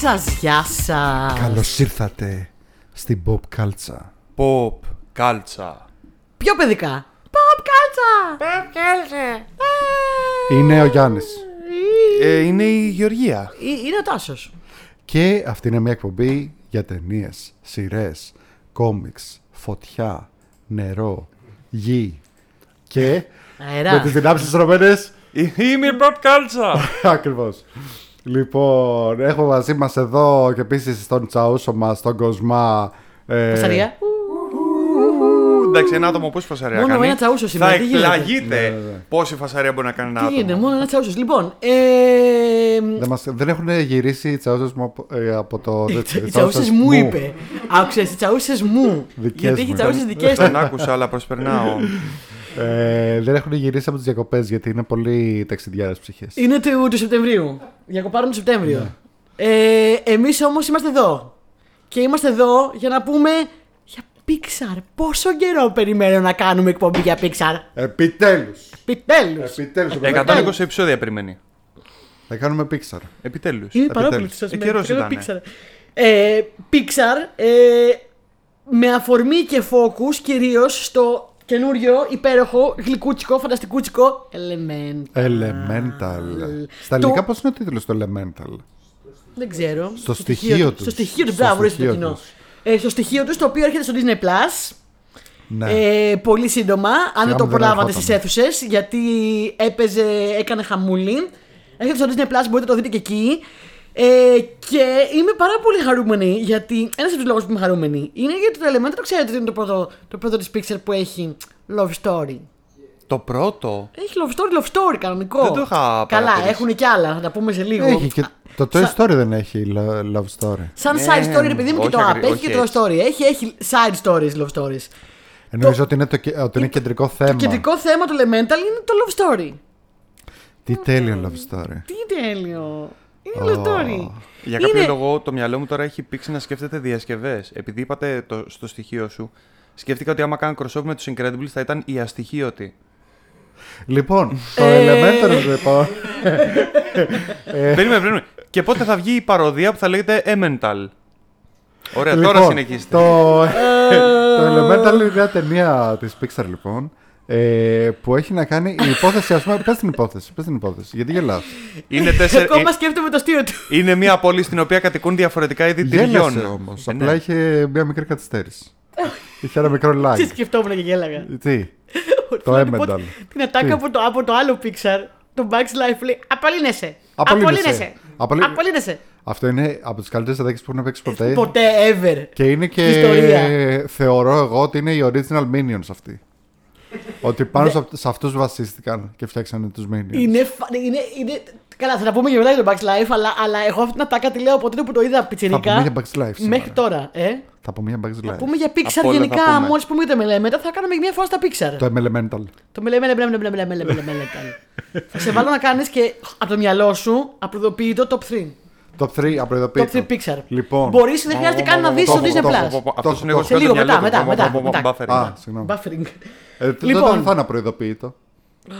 σας, γεια σας. Καλώς ήρθατε στην Pop Κάλτσα. Pop, κάλτσα. Πιο παιδικά; Pop κάλτσα. Είναι ο Γιάννης. Ε, είναι η Γεωργία. Ε, Είναι ο Τάσος. Και αυτή είναι μια εκπομπή για ταινίες, σειρές, κόμιξ, φωτιά, νερό, γη. Και Αερά. με τις δυνάμεις της ρωμένες Είμαι η Pop, κάλτσα. Ακριβώς. Λοιπόν, έχουμε μαζί μας εδώ και επίσης στον Τσαούσο μας, τον Κοσμά. ε, Πασαρία. Εντάξει, ένα άτομο πώς φασαρία Μόνο κάνει; ένα τσαούσος Θα σήμερα, τι γίνεται; εκπλαγείτε πόση φασαρία μπορεί να κάνει ένα Τι γίνεται, άτομο. μόνο ένα τσαούσος. Λοιπόν, ε, Δεν, μας, δεν έχουν γυρίσει οι τσαούσες μου από, ε, από το... οι οι τσα- τσαούσες μου είπε. Άκουσες, οι τσαούσες μου. Δικές Γιατί μου. έχει τσαούσες δικές του. Δεν άκουσα, αλλά προσπερνάω. Ε, δεν έχουν γυρίσει από τις διακοπές γιατί είναι πολύ ταξιδιάρες ψυχές. Είναι του, του Σεπτεμβρίου. Διακοπάρουν το Σεπτέμβριο. Ναι. Ε, εμείς όμως είμαστε εδώ. Και είμαστε εδώ για να πούμε για Pixar. Πόσο καιρό περιμένω να κάνουμε εκπομπή για Pixar; Επιτέλους! Επιτέλους. Επιτέλους! 120 επεισόδια περιμένει. Θα κάνουμε Pixar. Επιτέλους. Είναι πάρα πολύ Επιτέλους. σας Ε, με- καιρός θέλω ήτανε. Pixar. Ε, Pixar, ε, με αφορμή και focus κυρίως στο καινούριο, υπέροχο, γλυκούτσικο, φανταστικούτσικο Elemental. Elemental. Στα Το- ελληνικά πώς είναι ο τίτλος του Elemental; Δεν ξέρω. Στο στοιχείο τους. Στο στοιχείο του, Στο μπράβο, ορίστε το στοιχείο κοινό. τους. Ε, στο στοιχείο τους, το οποίο έρχεται στο Disney Plus. Ναι. Ε, πολύ σύντομα, αν δεν μου το δεν προλάβατε ερχόταν. στις αίθουσες, γιατί έπαιζε, έκανε χαμούλη. Έρχεται στο Disney Plus, μπορείτε να το δείτε και εκεί. Ε, και είμαι πάρα πολύ χαρούμενη, γιατί ένας από τους λόγους που είμαι χαρούμενη είναι γιατί το Elemental, το ξέρετε, ότι είναι το πρώτο, το πρώτο της Pixar που έχει love story. Το πρώτο; Έχει love story, love story κανονικό. Δεν το είχα Καλά, παρατηρήσει. έχουν και άλλα, θα τα πούμε σε λίγο. Έχει και... Το Toy Σα- Story δεν έχει lo- love story. Σαν Ναι, side story, επειδή μου και όχι το app. ακρι- Έχει όχι και το έτσι. story. Έχει, έχει side stories, love stories. Εννοείς ότι είναι, το, κε- ότι είναι κεντρικό θέμα. Το κεντρικό θέμα του Elemental είναι το love story. Τι τέλειο love story. Τι τέλειο. Είναι love story. Για κάποιο Είναι- λόγο το μυαλό μου τώρα έχει πήξει να σκέφτεται διασκευές. Επειδή είπατε το, στο στοιχείο σου, σκέφτηκα ότι άμα κάνω crossover με τους Incredibles θα ήταν η αστοιχείωτη. Λοιπόν, το Ε. Elemental λοιπόν. Ε. Περίμενε, περίμενε. Και πότε θα βγει η παροδία που θα λέγεται Emmental; Ωραία, τώρα Λοιπόν, συνεχίστε. Το, Ε. το Elemental είναι μια ταινία της Pixar λοιπόν. Ε, που έχει να κάνει η υπόθεση, ας πούμε, πες την υπόθεση, πες την υπόθεση, γιατί γελάς. Είναι, τέσσερα... Ακόμα σκέφτομαι το αστείο του. είναι μια πόλη στην οποία κατοικούν διαφορετικά είδη Γέλασε τυριών. όμως, Ε, ναι. απλά είχε μια μικρή καθυστέρηση. είχε ένα μικρό lag. Τι σκεφτόμουν και γέλαγα. Τι, Ότι το θέλω να του πω Emmental. Την ατάκα Τι; από το, από το άλλο Pixar, το Bugs Life που λέει Απολύνεσαι. Απολύνεσαι. Απολύνεσαι. Απολύ- Απολύνεσαι. Αυτό είναι από τις καλύτερες ατάκες που έχουν παίξει ποτέ. Ποτέ ever. Και είναι και. Στην ιστορία. Θεωρώ εγώ ότι είναι οι original minions αυτοί. Ότι πάνω σε αυτού βασίστηκαν και φτιάξανε του Minions. Είναι, είναι, είναι... Καλά, θα τα πούμε και μετά για το Bugs Life, αλλά, αλλά εγώ αυτή την ατάκα τη λέω από τότε που το είδα πιτσιρικά. Θα πούμε για Bugs Life. Σήμερα. Μέχρι τώρα, ε. Θα πούμε για Bugs Life. Θα πούμε για Pixar γενικά, μόλι πούμε για τα Melemental, θα κάνουμε μια φορά στα Pixar. Το Melemental. Το Melemental. θα σε βάλω να κάνει και από το μυαλό σου, αποδοποιητό top 3. Top 3 απροειδοποιητό. Top 3 Pixar. Λοιπόν. Μπορείς, δεν χρειάζεται καν να δεις το στο έχω, Disney το έχω, Plus. το έχω. Αυτό είναι εγώ Σε λίγο, μετά, μετά, μετά, μετά. Buffering. Α, συγγνώμη. Buffering. Ε, Λοιπόν. λοιπόν. Δεν θα είναι απροειδοποιητό. Με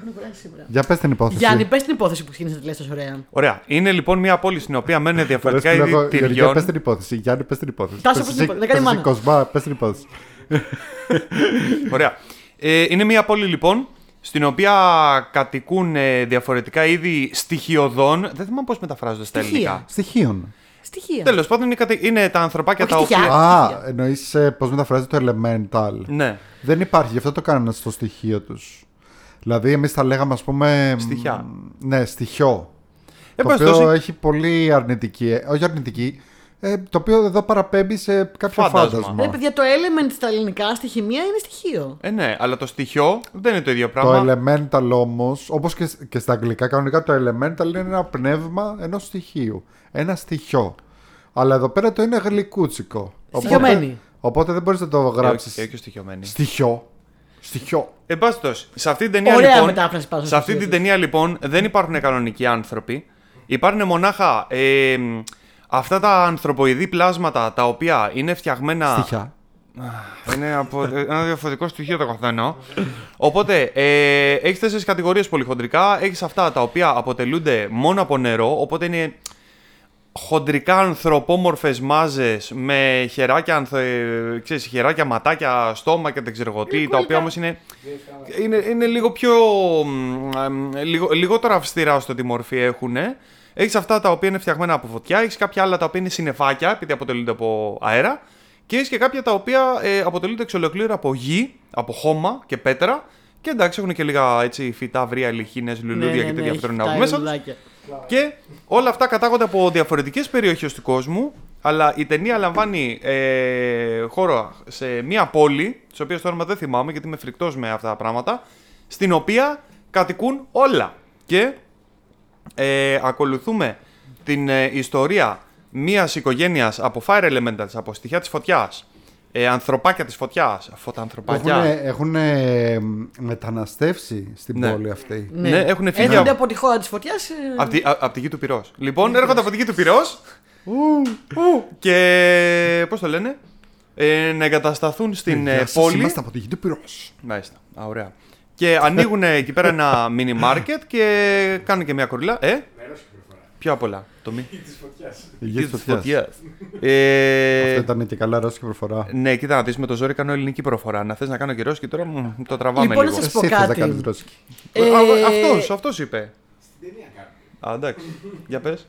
έχουν κουράσει σήμερα. Για πες την υπόθεση. Γιάννη, πες την υπόθεση που σκύνησε τη λες τόσο ωραία. Ωραία. Είναι λοιπόν μια πόλη στην οποία μένουν διαφορετικά Αρέσει που λέω, είδη Γεωργία, τυριών. πες την υπόθεση. Γιάννη, πες την υπόθεση. Τάσο, Πες πες την εσύ- υπόθεση. Να κάνει πες εσύ, μάνα. Κοσμά, πες την υπόθεση. Ωραία. Ε, είναι μια πόλη λοιπόν στην οποία κατοικούν ε, διαφορετικά είδη στοιχειωδών. Δεν θυμάμαι πώς μεταφράζονται στα Στοιχεία. ελληνικά. Στοιχείων. Στοιχεία. Τέλος πάντων είναι, κατε- είναι τα ανθρωπάκια Όχι τα στοιχεία. οποία. Α, εννοείς ε, πώς μεταφράζεται το Elemental. Ναι. Δεν υπάρχει, γι' αυτό το κάνανε στο στοιχείο τους. Δηλαδή, εμείς θα λέγαμε, ας πούμε... μ, Στοιχιά. Ναι, στοιχείο. Ε, το πας οποίο τόσο- έχει πολύ αρνητική, ε, όχι αρνητική, ε, το οποίο εδώ παραπέμπει σε κάποιο Φάντασμα. φάντασμα. Ρε παιδιά, το element στα ελληνικά στη χημεία είναι στοιχείο. Ε, ναι, αλλά το στοιχείο δεν είναι το ίδιο Το πράγμα. elemental όμως, όπως και, και στα αγγλικά, κανονικά το elemental είναι ένα πνεύμα ενός στοιχείου. Ένα στοιχείο. Αλλά εδώ πέρα το είναι γλυκούτσικο. Στοιχειωμένη. οπότε δεν μπορείς να το Ε, όχι, γράψεις. όχι στοιχειωμένη. Στοιχείο. Στοιχείο. Εν πάση περιπτώσει, σε αυτή την ταινία Ωραία λοιπόν. μετάφραση πάνω στο σε αυτή στοιχείο την τους. ταινία λοιπόν δεν υπάρχουν κανονικοί άνθρωποι. Υπάρχουν μονάχα ε, αυτά τα ανθρωποειδή πλάσματα τα οποία είναι φτιαγμένα. Στοιχιά. Είναι από ένα διαφορετικό στοιχείο το καθένα. Οπότε ε, έχεις τέσσερις κατηγορίες πολυχοντρικά. Έχεις αυτά τα οποία αποτελούνται μόνο από νερό. Οπότε είναι χοντρικά ανθρωπόμορφες μάζες με χεράκια, ανθ- ε, ξέρεις, χεράκια, ματάκια, στόμα και δεν ξέρω εγώ τι, τα οποία όμως είναι, είναι, είναι λίγο πιο, μ, εμ, λίγο, λιγότερο αυστηρά στο τι μορφή έχουν. Έχεις αυτά τα οποία είναι φτιαγμένα από φωτιά, έχεις κάποια άλλα τα οποία είναι συννεφάκια, επειδή αποτελούνται από αέρα, και έχεις και κάποια τα οποία ε, αποτελούνται εξ ολοκλήρου από γη, από χώμα και πέτρα, και εντάξει έχουν και λίγα έτσι, φυτά, βρία, λιχίνες, λουλούδια Ναι, και ναι, τέτοια ναι, που τρώνε έχει από τα μέσα τους. λουλουδάκια. Και όλα αυτά κατάγονται από διαφορετικές περιοχές του κόσμου. Αλλά η ταινία λαμβάνει ε, χώρο σε μία πόλη, τη οποία το όνομα δεν θυμάμαι γιατί είμαι φρικτός με αυτά τα πράγματα, στην οποία κατοικούν όλα. Και ε, ακολουθούμε την ε, ιστορία μιας οικογένειας από Fire Elementals, από στοιχεία της φωτιάς, ε, ανθρωπάκια της φωτιάς, Έχουν, φωτανθρωπάκια. έχουν μεταναστεύσει στην Ναι. πόλη αυτή. Ναι, έχουν φύγει Έρχονται από- από τη χώρα της φωτιάς. Από τη, α- απ' τη γη του πυρός. Λοιπόν, έρχονται από τη γη του πυρός και πώς το λένε, ε, να εγκατασταθούν στην ε, Γεια σας, πόλη. Είμαστε από τη γη του πυρός. Μάλιστα. Α, ωραία. Και ανοίγουν εκεί πέρα ένα mini market και κάνουν και μια κορυλά. Ε, πιο απ' όλα. Το μη. Η γη της της φωτιάς. φωτιάς. Ε, Αυτό ήταν και καλά ρώσικη προφορά. ναι, κοίτα να δεις με το ζόρι κάνω ελληνική προφορά. Να θες να κάνω και ρώσικη τώρα μ, το τραβάμε Λοιπόν, να λίγο. σας πω Εσύ θες να κάτι. κάνεις ρώσικη. Ε, Α, Αυτός, αυτός είπε. Α, εντάξει. Για πες.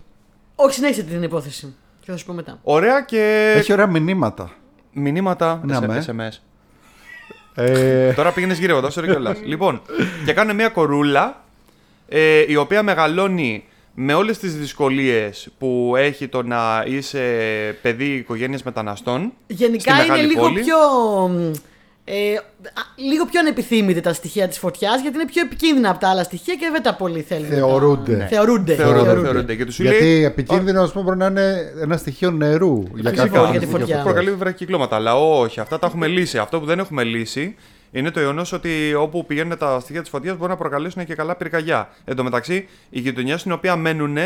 Όχι, συνέχισε την υπόθεση. Και θα σου πω μετά. Ωραία και Έχει ωραία μηνύματα. μηνύματα Ναι, με. SMS. Ε, Τώρα πήγαινες γύρω, sorry κιόλα. λοιπόν, και κάνουν μια κορούλα ε, η οποία μεγαλώνει με όλες τις δυσκολίες που έχει το να είσαι παιδί οικογένειας μεταναστών. Γενικά στη είναι μεγάλη λίγο πόλη. πιο. Ε, α, λίγο πιο ανεπιθύμητα τα στοιχεία της φωτιάς γιατί είναι πιο επικίνδυνα από τα άλλα στοιχεία και δεν τα πολύ θέλουν. Θεωρούνται. τα- Θεωρούνται. Θεωρούνται, θεωρούνται. θεωρούνται. Και του λέει. γιατί επικίνδυνο ας πούμε, μπορεί να είναι ένα στοιχείο νερού για Φυσικά, κάποια για τη φωτιά. Προκαλεί βραχυκλώματα. Αλλά όχι, αυτά τα έχουμε λύσει. Αυτό που δεν έχουμε λύσει είναι το γεγονός ότι όπου πηγαίνουν τα στοιχεία της φωτιάς μπορεί να προκαλέσουν και καλά πυρκαγιά. Εν τω μεταξύ, η γειτονιά στην οποία μένουν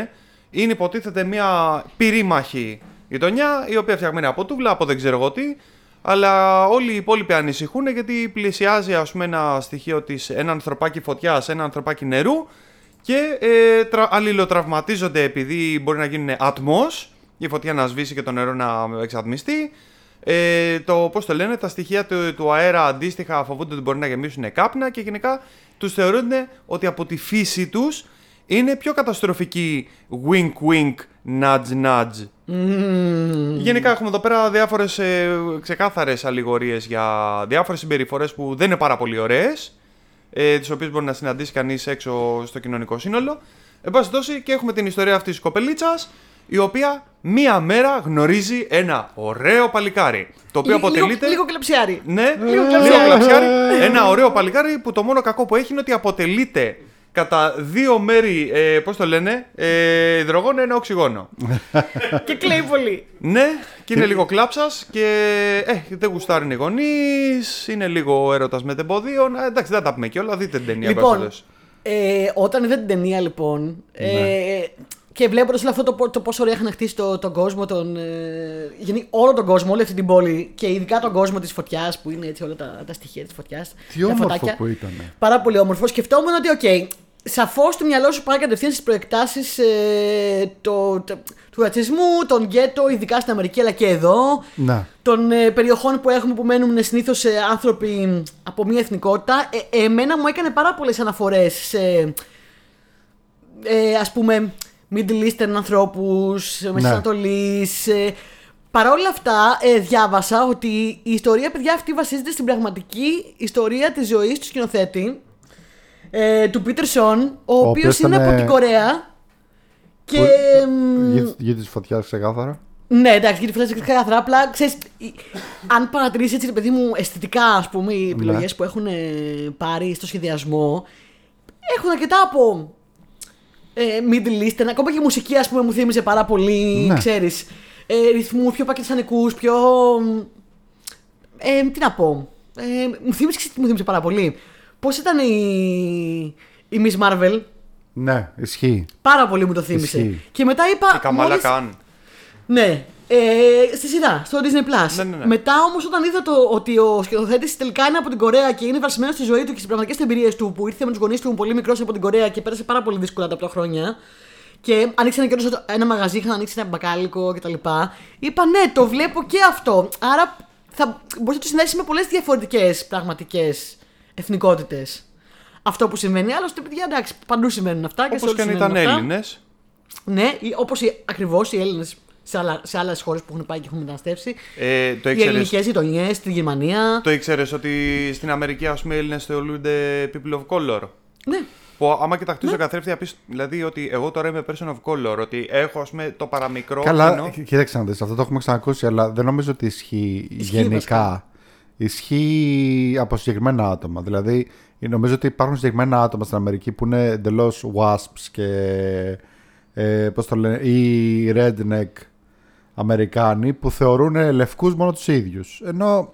είναι υποτίθεται μια πυρήμαχη γειτονιά, η οποία φτιαγμένη από τούβλα, από δεν ξέρω εγώ τι. Αλλά όλοι οι υπόλοιποι ανησυχούν γιατί πλησιάζει ας πούμε, ένα στοιχείο της ένα ανθρωπάκι φωτιάς, ένα ανθρωπάκι νερού και ε, τρα, αλληλοτραυματίζονται επειδή μπορεί να γίνουν ατμός, η φωτιά να σβήσει και το νερό να εξατμιστεί. Ε, το πώς το λένε, τα στοιχεία του, του αέρα αντίστοιχα φοβούνται ότι μπορεί να γεμίσουν κάπνα και γενικά τους θεωρούν ότι από τη φύση τους είναι πιο καταστροφική wink wink nudge nudge. Γενικά έχουμε εδώ πέρα διάφορες ε, ξεκάθαρες αλληγορίες για διάφορες συμπεριφορές που δεν είναι πάρα πολύ ωραίες ε, τις οποίες μπορεί να συναντήσει κανείς έξω στο κοινωνικό σύνολο. Εν πάση περιπτώσει και έχουμε την ιστορία αυτής της κοπελίτσας η οποία μία μέρα γνωρίζει ένα ωραίο παλικάρι το οποίο Λίγο- αποτελείται... Λίγο, λίγο κλεψιάρι. Ναι, λίγο κλαψιάρι. Ένα ωραίο παλικάρι που το μόνο κακό που έχει είναι ότι αποτελείται κατά δύο μέρη, ε, πώς το λένε, ε, υδρογόνο, ένα οξυγόνο. και κλαίει πολύ. ναι, και είναι λίγο κλάψας και ε, δεν γουστάρουν οι γονείς, είναι λίγο έρωτας μετ' εμποδίων. Ε, εντάξει, να μην τα πούμε κιόλας, δείτε την ταινία. Λοιπόν, πες ε, όταν είδα την ταινία λοιπόν ε, και βλέποντας όλο αυτό το, πο- το πόσο ωραία είχαν χτίσει το, τον κόσμο, τον, ε, γενι- όλο τον κόσμο, όλη αυτή την πόλη και ειδικά τον κόσμο της φωτιάς που είναι έτσι όλα τα, τα στοιχεία της φωτιάς. Τι όμορφο που ήταν. Πάρα πολύ όμορφο. Σκεφτόμουν ότι, οκ, σαφώς το μυαλό σου πάει κατευθείαν στις προεκτάσεις ε, το, το- του ρατσισμού, των γκέτο, ειδικά στην Αμερική αλλά και εδώ. Να. Των ε, περιοχών που έχουμε που μένουν συνήθως άνθρωποι από μία εθνικότητα. Ε, εμένα μου έκανε πάρα πολλές αναφορές σε. Ε, ας πούμε Middle Eastern ανθρώπους, ναι. Μέσης Ανατολής, ε, Παρ' όλα αυτά, ε, διάβασα ότι η ιστορία, παιδιά, αυτή βασίζεται στην πραγματική ιστορία της ζωής του σκηνοθέτη, ε, του Πίτερ Σον, ο, οποίος οποίος είναι ήταν, από ε, την Κορέα. Και. μ, Γη, γη της φωτιάς ξεκάθαρα; ναι, εντάξει, γιατί φαντάζεσαι ξεκάθαρα. Απλά ξέρεις, αν παρατηρήσεις έτσι, ρε παιδί μου, αισθητικά, ας πούμε, οι επιλογές Ναι. που έχουν ε, πάρει στο σχεδιασμό έχουν αρκετά από ε, Middle Eastern. Ακόμα και η μουσική, ας πούμε, μου θύμιζε πάρα πολύ, Ναι. ξέρεις, ε, ρυθμού πιο πακετιστανικού, πιο. Ε, τι να πω. Ε, μου θύμιζε, ξέρεις τι μου θύμιζε πάρα πολύ. Πώς ήταν η, η Miss Marvel; Ναι, ισχύει. Πάρα πολύ μου το θύμισε. Ισχύει. Και μετά είπα. Η Καμάλα μόλις- Καν. ναι, ε, στη σειρά, στο Disney Plus. Ναι, ναι, ναι. Μετά όμως, όταν είδα το, ότι ο σκηνοθέτης τελικά είναι από την Κορέα και είναι βασισμένος στη ζωή του και στις πραγματικές εμπειρίες του, που ήρθε με τους γονείς του πολύ μικρός από την Κορέα και πέρασε πάρα πολύ δύσκολα τα πρώτα χρόνια. Και ανοίξανε και ένα μαγαζί, είχαν ανοίξει ένα μπακάλικο κτλ. Είπα ναι, το βλέπω και αυτό. Άρα θα μπορείς να το συνδέσεις με πολλές διαφορετικές πραγματικές εθνικότητες. Αυτό που συμβαίνει. Άλλωστε, παιδιά, εντάξει, παντού συμβαίνουν αυτά. Όπως και αν ήταν Έλληνες. Ναι, όπως ακριβώς οι Έλληνες σε, άλλα, σε άλλες χώρες που έχουν πάει και έχουν μεταναστεύσει. Ε, το οι ελληνικές γειτονιές, στη Γερμανία. Το ήξερες ότι στην Αμερική, ας πούμε, οι Έλληνες θεωρούνται people of color; Ναι. Που άμα κοιταχτείς ναι. καθρέφτης, πει δηλαδή ότι εγώ τώρα είμαι person of color, ότι έχω ας πούμε, το παραμικρό. Καλά, κοινό. κοίταξε να δεις, αυτό το έχουμε ξανακούσει, αλλά δεν νομίζω ότι ισχύει, ισχύει γενικά. Βασικά. Ισχύει από συγκεκριμένα άτομα. Δηλαδή, νομίζω ότι υπάρχουν συγκεκριμένα άτομα στην Αμερική που είναι εντελώς wasps και. Ε, πώς το λένε, ή redneck Αμερικάνοι που θεωρούν λευκούς μόνο τους ίδιους. Ενώ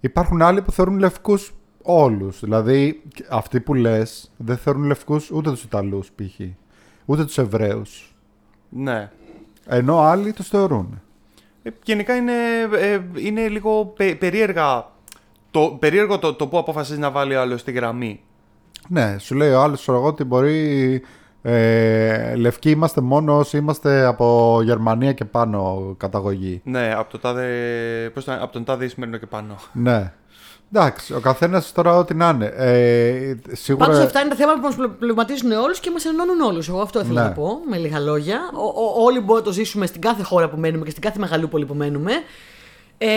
υπάρχουν άλλοι που θεωρούν λευκούς όλους. Δηλαδή αυτοί που λες δεν θεωρούν λευκούς ούτε τους Ιταλούς π.χ. Ούτε τους Εβραίους. Ναι. Ενώ άλλοι τους θεωρούν. Ε, γενικά είναι, ε, είναι λίγο περίεργα το, περίεργο το, το που αποφασίζει να βάλει άλλο στη γραμμή. Ναι, σου λέει ο άλλος εγώ ότι μπορεί ε, λευκοί είμαστε μόνο όσοι είμαστε από Γερμανία και πάνω καταγωγή. Ναι, από, το τάδε, πώς το, από τον τάδε Ισημερινό και πάνω. Ναι. Εντάξει, ο καθένας τώρα ό,τι να είναι. Ε, σίγουρα... Πάντως αυτά είναι τα θέματα που μας προβληματίζουν όλους και μας ενώνουν όλους. Εγώ αυτό ήθελα Ναι. να πω με λίγα λόγια. Ο, ο, όλοι μπορούμε να το ζήσουμε στην κάθε χώρα που μένουμε και στην κάθε μεγαλούπολη που μένουμε. Ε,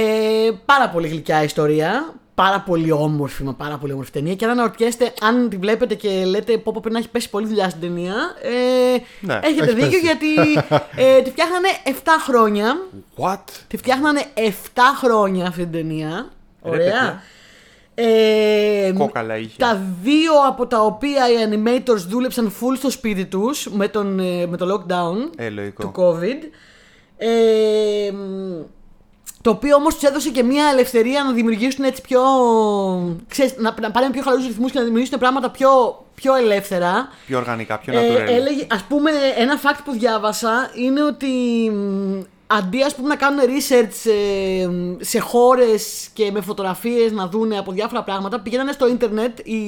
πάρα πολύ γλυκιά ιστορία. Πάρα πολύ όμορφη, μα πάρα πολύ όμορφη ταινία. Και αν αναρωτιέστε, αν τη βλέπετε και λέτε πω, πω πρέπει να έχει πέσει πολύ δουλειά στην ταινία, ε, Ναι, έχετε έχει δίκιο πέσει. γιατί ε, τη φτιάχνανε 7 χρόνια. What? Τη φτιάχνανε 7 χρόνια αυτή την ταινία. Ρε, Ωραία. Ε, Κόκαλα είχε. τα δύο από τα οποία οι animators δούλεψαν full στο σπίτι τους με, τον, ε, με το lockdown Ε, λογικό. του COVID. Ε, μ, το οποίο όμως τους έδωσε και μια ελευθερία να δημιουργήσουν έτσι πιο... Ξέρεις, να, να πάρουν πιο χαλούς ρυθμούς και να δημιουργήσουν πράγματα πιο, πιο ελεύθερα. Πιο οργανικά, πιο Ε, natural. έλεγε, ας πούμε, ένα fact που διάβασα είναι ότι μ, αντί ας πούμε να κάνουν research ε, σε χώρες και με φωτογραφίες να δουν από διάφορα πράγματα, πηγαίνανε στο ίντερνετ οι,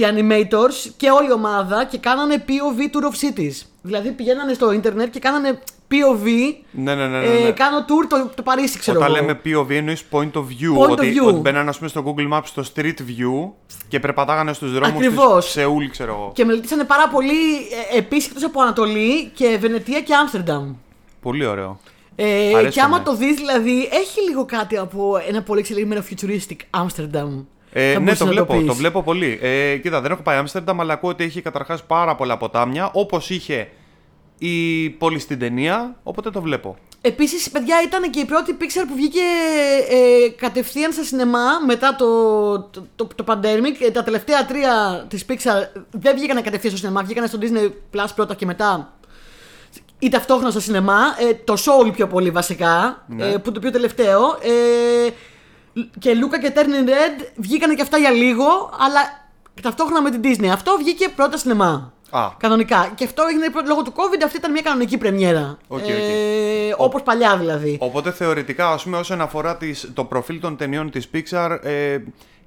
οι animators και όλη η ομάδα και κάνανε POV tour of cities. Δηλαδή πηγαίνανε στο ίντερνετ και κάνανε POV, Ναι, ναι, ναι. ναι, ε, ναι. κάνω tour το, το Παρίσι, ξέρω Όταν εγώ. λέμε POV εννοείς point of view. Point of ότι, view. ότι μπαίνανε ας πούμε, στο Google Maps στο street view και περπατάγανε στους δρόμους Ακριβώς. της Σεούλ, ξέρω εγώ. Και μελετήσανε πάρα πολύ ε, επίσης εκτός από Ανατολή και Βενετία και Άμστερνταμ. Πολύ ωραίο. Ε, Αρέσκει και άμα με. το δεις δηλαδή, έχει λίγο κάτι από ένα πολύ εξελιγμένο futuristic Amsterdam. Ε, Θα ναι, μπορούσες το να βλέπω, πεις. το βλέπω πολύ. Ε, κοίτα, δεν έχω πάει Άμστερνταμ, αλλά ακούω ότι έχει καταρχάς πάρα πολλά ποτάμια, όπως είχε η πόλη στην ταινία, οπότε το βλέπω. Επίσης, παιδιά, ήταν και η πρώτη Pixar που βγήκε ε, κατευθείαν στα σινεμά μετά το, το, το, το pandemic. Ε, τα τελευταία τρία της Pixar δεν βγήκαν κατευθείαν στο σινεμά, βγήκαν στο Disney Plus πρώτα και μετά ή ταυτόχρονα στο σινεμά. Ε, το Soul πιο πολύ βασικά, Ναι. ε, που το πιο τελευταίο. Ε, και Luca και Turning Red βγήκαν και αυτά για λίγο, αλλά ταυτόχρονα με την Disney. Αυτό βγήκε πρώτα σινεμά. Α, Κανονικά. Και αυτό έγινε πρώτα λόγω του COVID, αυτή ήταν μια κανονική πρεμιέρα. Οκ, οκ. Ε, Όπως παλιά δηλαδή. οπότε θεωρητικά, ας πούμε, όσον αφορά τις, το προφίλ των ταινιών της Pixar, ε,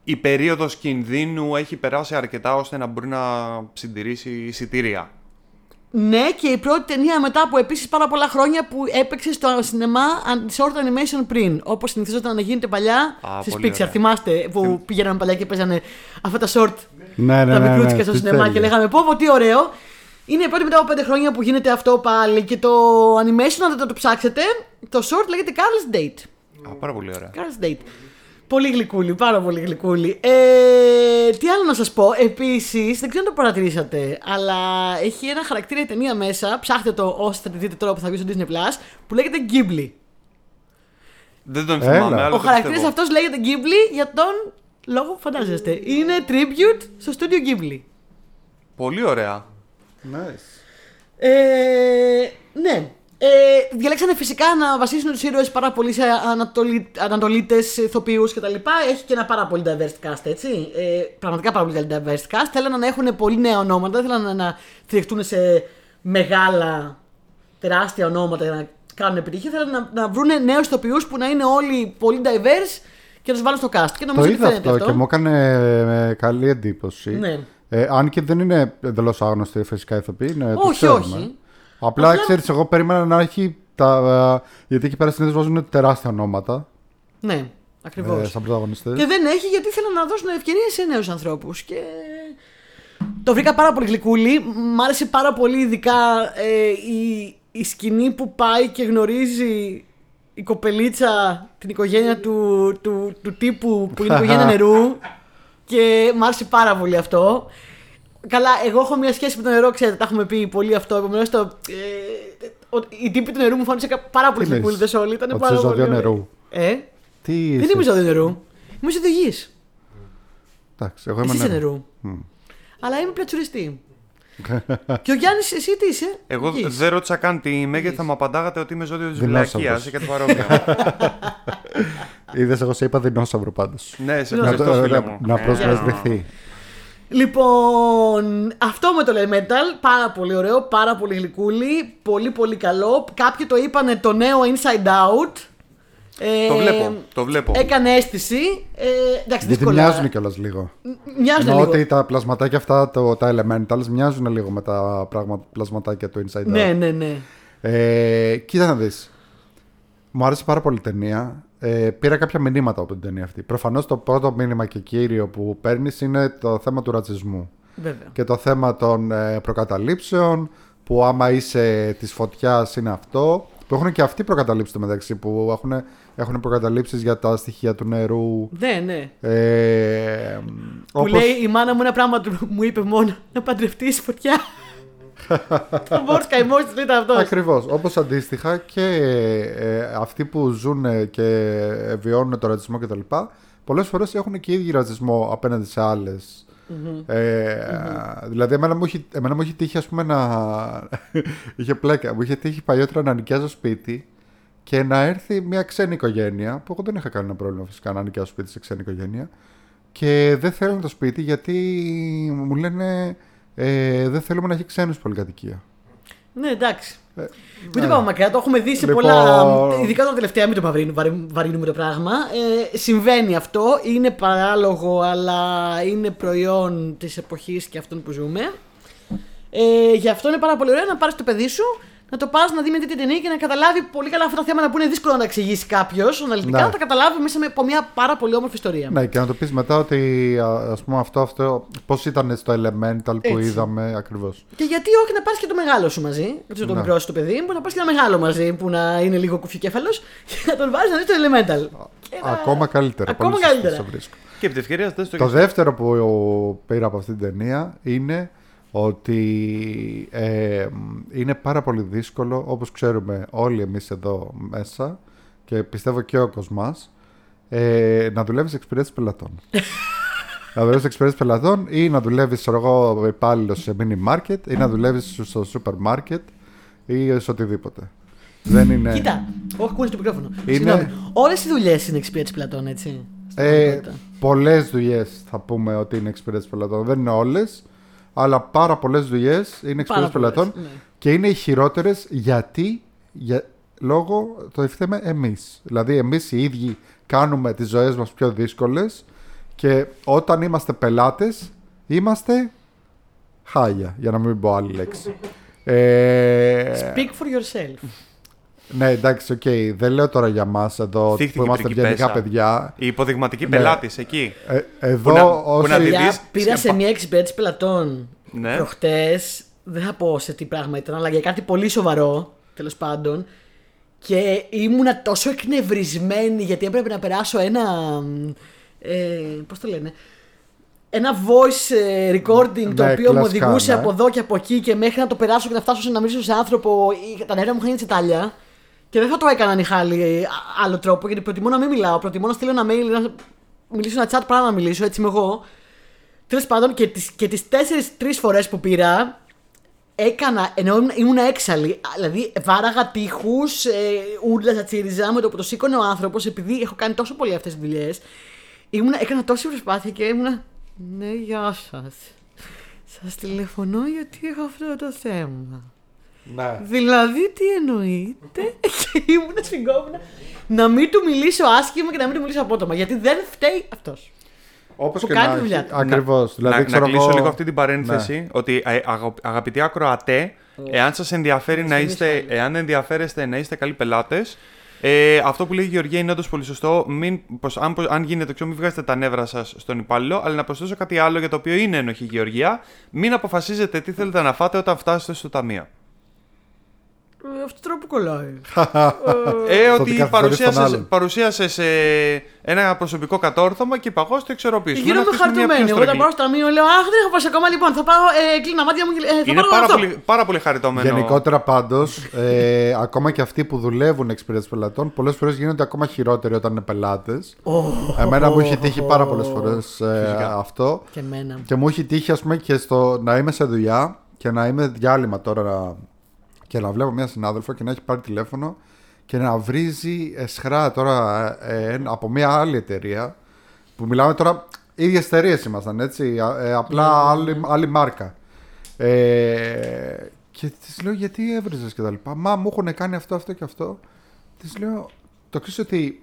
η περίοδος κινδύνου έχει περάσει αρκετά ώστε να μπορεί να συντηρήσει εισιτήρια. Ναι, και η πρώτη ταινία μετά από επίσης πάρα πολλά χρόνια που έπαιξε στο σινεμά an- short animation πριν. Όπως συνηθίζονταν να γίνεται παλιά Α, στι πολύ Pixar. ωραία. Θυμάστε που πήγαιναν παλιά και παίζανε αυτά τα short; Ναι, ναι, τα ναι, μικρούτσικα ναι, στο τι σινεμά τέλειο. και λέγαμε πω, πω τι ωραίο. Είναι η πρώτη μετά από πέντε χρόνια που γίνεται αυτό πάλι και το animation, αν δεν το, το ψάξετε, το short λέγεται Carl's Date. Α, πάρα πολύ ωραία. Carl's Date. Πολύ γλυκούλη, πάρα πολύ γλυκούλη. Ε, τι άλλο να σας πω, επίσης, δεν ξέρω αν το παρατηρήσατε, αλλά έχει ένα χαρακτήρα η ταινία μέσα, ψάχτε το όσοι θα τη δείτε τώρα που θα βγει στο Disney Plus, που λέγεται Ghibli. Δεν τον Έλα. θυμάμαι, αλλά Ο το χαρακτήρας πιστεύω. αυτός λέγεται Ghibli για τον λόγο που φαντάζεστε. Είναι tribute στο studio Ghibli. Πολύ ωραία. Nice. Ε, ναι. Ε, διαλέξανε φυσικά να βασίσουν τους ήρωες πάρα πολύ σε ανατολι... ανατολίτες, ηθοποιούς κτλ. Έχει και ένα πάρα πολύ diverse cast, έτσι. Ε, πραγματικά πάρα πολύ diverse cast. Θέλανε να έχουν πολύ νέα ονόματα, δεν θέλανε να θριχτούν σε μεγάλα, τεράστια ονόματα για να κάνουν επιτυχία. Θέλανε να, να βρουν νέους ηθοποιούς που να είναι όλοι πολύ diverse και να τους βάλουν στο cast. Και Το νομίζω ότι είδα φαίνεται αυτό και μου έκανε ε, καλή εντύπωση. Ναι. Ε, αν και δεν είναι εντελώς άγνωστοι φυσικά ηθοποιοί. Είναι, τους Όχι, ξέρουμε. όχι. Απλά, Απλά- ξέρεις, εγώ περίμενα να έχει. Τα, ε, γιατί εκεί πέρα συνήθως βάζουν τεράστια ονόματα Ναι, ακριβώς. ε, σαν πρωταγωνιστές. Και δεν έχει γιατί θέλουν να δώσουν ευκαιρίε σε νέους ανθρώπους. Και το βρήκα πάρα πολύ γλυκούλη. Μ' άρεσε πάρα πολύ, ειδικά ε, η, η σκηνή που πάει και γνωρίζει η κοπελίτσα την οικογένεια του, του, του τύπου που είναι η οικογένεια νερού. Και μ' άρεσε πάρα πολύ αυτό. Καλά, εγώ έχω μια σχέση με το νερό, ξέρετε, τα έχουμε πει πολύ αυτό. Επομένως, το. Ε, ο- η τύπη του νερού μου φάνηκε πάρα πολύ Τι λες, γλυκούλιδε όλοι. Ήταν ότι πάρα σε πολύ. ζώδιο ωραίοι. νερού. Ε, Τι δεν είσαι; είμαι ζώδιο νερού. Είμαι ζώδιο γη. Εντάξει, εγώ είμαι Εσύ είσαι νερού. νερού. Μμ. Αλλά είμαι πλατσουριστή. και ο Γιάννης, εσύ τι είσαι; Εγώ Γης. δεν ρώτησα καν τι είμαι γιατί θα μου απαντάγατε ότι είμαι ζώδιος τη Δεινόσαυρος. βλακίας ή κάτι παρόμοιο. Είδες, εγώ σε είπα δεινόσαυρο πάντως. ναι, σε Να Να, ευχαριστώ, το- φίλε να, μου. να Ε, προσβεσβηθεί. Λοιπόν, αυτό με το Metal, πάρα πολύ ωραίο, πάρα πολύ γλυκούλη, πολύ πολύ καλό. Κάποιοι το είπανε το νέο Inside Out. Ε, Το βλέπω, το βλέπω. Έκανε αίσθηση. Ε, εντάξει, Γιατί δύσκολα. μοιάζουν κιόλας λίγο. Μοιάζουν Ενώ λίγο. ότι τα πλασματάκια αυτά, το, τα elementals, μοιάζουν λίγο με τα πράγμα, πλασματάκια του Inside Out. Ναι, ναι, ναι. Ε, κοίτα να δεις. Μου άρεσε πάρα πολύ η ταινία. Ε, πήρα κάποια μηνύματα από την ταινία αυτή. Προφανώς το πρώτο μήνυμα και κύριο που παίρνεις είναι το θέμα του ρατσισμού. Βέβαια. Και το θέμα των ε, προκαταλήψεων, που άμα είσαι της φωτιάς είναι αυτό. Που έχουν και αυτοί προκαταλήψεις το μεταξύ, που έχουν, έχουν προκαταλήψεις για τα στοιχεία του νερού. Ναι, ναι. Ε, Που όπως- λέει η μάνα μου ένα πράγμα του μου είπε μόνο να παντρευτείς φωτιά. Το Μπόρτ Καημό τη ήταν αυτός. Ακριβώς. Όπως αντίστοιχα και ε, αυτοί που ζουν και βιώνουν το ρατσισμό κτλ. Πολλές φορές έχουν και οι ίδιοι ρατσισμό απέναντι σε άλλες. Ε, Δηλαδή, εμένα μου, έχει, εμένα μου έχει τύχει, ας πούμε, να. είχε πλάκα. Μου είχε τύχει παλιότερα να νοικιάζω σπίτι και να έρθει μια ξένη οικογένεια. Που εγώ δεν είχα κανένα πρόβλημα φυσικά να νοικιάζω σπίτι σε ξένη οικογένεια. Και δεν θέλουν το σπίτι γιατί μου λένε ε, δεν θέλουμε να έχει ξένους πολυκατοικία. Ναι, εντάξει. Ε, Μην το πάμε μακριά, το έχουμε δει σε Λοιπόν- πολλά. Ειδικά τα τελευταία, μην το βαρύνουμε, βαρύ- βαρύνουμε το πράγμα. Ε, συμβαίνει αυτό. Είναι παράλογο, αλλά είναι προϊόν της εποχής και αυτών που ζούμε. Ε, γι' αυτό είναι πάρα πολύ ωραίο να πάρεις το παιδί σου, να το πας να δει με τέτοια ταινία και να καταλάβει πολύ καλά αυτά τα θέματα που είναι δύσκολο να τα εξηγήσει κάποιος αναλυτικά, Ναι. να τα καταλάβει μέσα με- από μια πάρα πολύ όμορφη ιστορία. Ναι, και να το πεις μετά ότι α, ας πούμε αυτό, αυτό πώς ήταν στο Elemental που Έτσι. είδαμε ακριβώς. Και γιατί όχι να πας και το μεγάλο σου μαζί, και το Ναι. μικρό σου το παιδί, μπορεί να πας και ένα μεγάλο μαζί που να είναι λίγο κουφιοκέφαλος και να τον βάζεις να δεις το Elemental. Και να- Ακόμα καλύτερα. Ακόμα πολύ σωστό καλύτερα. σε βρίσκω. Και επί τη ευκαιρία δες το Το και δεύτερο που πήρα από αυτή την ταινία είναι ότι ε, είναι πάρα πολύ δύσκολο, όπως ξέρουμε όλοι εμείς εδώ μέσα και πιστεύω και ο Κοσμάς, ε, να δουλεύεις εξυπηρέτηση πελατών. να δουλεύεις εξυπηρέτηση πελατών ή να δουλεύεις, ξέρω εγώ, υπάλληλος σε mini market ή να δουλεύεις στο σούπερ market ή σε οτιδήποτε. Δεν είναι... Κοίτα, όχι κούνε στο μικρόφωνο. Είναι- Συγγνώμη. Όλες οι δουλειές είναι εξυπηρέτηση πελατών, έτσι. Στην Ε, πραγματικότητα. πολλές δουλειές θα πούμε ότι είναι εξυπηρέτηση πελατών. Δεν είναι όλες, αλλά πάρα πολλές δουλειές είναι εξυπηρέτηση πολλές, πελατών ναι. και είναι οι χειρότερες γιατί για, λόγω το ευθέμε εμείς. Δηλαδή, εμείς οι ίδιοι κάνουμε τις ζωές μας πιο δύσκολες και όταν είμαστε πελάτες, είμαστε χάλια, για να μην πω άλλη λέξη. Ε, Speak for yourself. Ναι, εντάξει, οκ. Δεν λέω τώρα για μας εδώ Θύχτηκε που είμαστε η ευγενικά πριγκιπέσα. παιδιά. Οι υποδειγματικοί Ναι. πελάτε εκεί. Ε, εδώ, Που να- που να όσοι- δει- Παιδιά, δεις πήρα σε σε μια εξυπηρέτηση πελατών Ναι. προχτές. Δεν θα πω σε τι πράγμα ήταν, αλλά για κάτι πολύ σοβαρό, τέλος πάντων. Και ήμουνα τόσο εκνευρισμένη γιατί έπρεπε να περάσω ένα. Ε, Πώς το λένε. Ένα voice ε, recording το Ναι, οποίο μου κλασικά, οδηγούσε ναι. από εδώ και από εκεί και μέχρι να το περάσω και να φτάσω σε να μιλήσω σε άνθρωπο. η- Τα νερά μου είχαν τσιτάλια. Και δεν θα το έκανα νυχάλι ε, α- άλλο τρόπο γιατί προτιμώ να μην μιλάω. Προτιμώ να στείλω ένα mail, να μιλήσω ένα chat παρά να μιλήσω. Έτσι είμαι εγώ. Τέλος πάντων και τις, και τις τέσσερις-τρεις φορές που πήρα έκανα, ενώ ήμουν, ήμουν έξαλλη. Δηλαδή βάραγα τείχους, ε, ούρλαζα, τσίριζα με το που το σήκωνε ο άνθρωπος επειδή έχω κάνει τόσο πολύ αυτές τις δουλειές. Ήμουνα, έκανα τόση προσπάθεια και ήμουνα. Ναι, γεια σας. Σας τηλεφωνώ γιατί έχω αυτό το θέμα. Ναι. Δηλαδή, τι εννοείτε; και ήμουν συγκόμουνα να μην του μιλήσω άσχημα και να μην του μιλήσω απότομα. Γιατί δεν φταίει αυτός. Όπως που και κάνει να τη δουλειά έχει. του. Ακριβώς. Δηλαδή, να, να ξέρω κλείσω εγώ- λίγο αυτή την παρένθεση ότι ε, αγα- αγαπητοί ακροατέ, εάν σας ενδιαφέρει να Στιγμής είστε, πάλι. εάν ενδιαφέρεστε να είστε καλοί πελάτες, ε, αυτό που λέει η Γεωργία είναι όντως πολύ σωστό. Μην, πως, αν, πως- αν γίνεται, ξέρω, μην βγάζετε τα νεύρα σας στον υπάλληλο, αλλά να προσθέσω κάτι άλλο για το οποίο είναι ενοχή η Γεωργία. Μην αποφασίζετε τι θέλετε να φάτε όταν φτάσετε στο ταμείο. Ε, Αυτό τώρα που κολλάει. Ε, ότι ότι καθυστερείς τον παρουσίασες, άλλον. παρουσίασες ε, ένα προσωπικό κατόρθωμα και είπα εγώ στο εξορροπήσω. Γίνομαι χαρτωμένη. Εγώ όταν πάω στο ταμείο λέω Αχ, δεν έχω πάει ακόμα. Λοιπόν, θα πάω. Ε, κλείνω μάτια μου και ε, θα Είναι πάρω πάρα αυτό. πολύ, πάρα πολύ χαριτωμένο. Γενικότερα πάντως, ε, ακόμα και αυτοί που δουλεύουν εξυπηρέτηση πελατών, πολλές φορές γίνονται ακόμα χειρότεροι όταν είναι πελάτες. Εμένα μου έχει τύχει πάρα πολλές φορές Φυσικά. αυτό. Και εμένα. Και μου έχει τύχει, ας πούμε, και στο να είμαι σε δουλειά και να είμαι διάλειμμα τώρα να- και να βλέπω μια συνάδελφο και να έχει πάρει τηλέφωνο και να βρίζει εσχρά τώρα ε, ε, από μια άλλη εταιρεία που μιλάμε τώρα. ίδιες εταιρείες ήμασταν έτσι. α- ε, απλά άλλη, άλλη μάρκα. Ε, και της λέω γιατί έβριζες και τα λοιπά. Μα μου έχουν κάνει αυτό, αυτό και αυτό. Της λέω, το ξέρεις ότι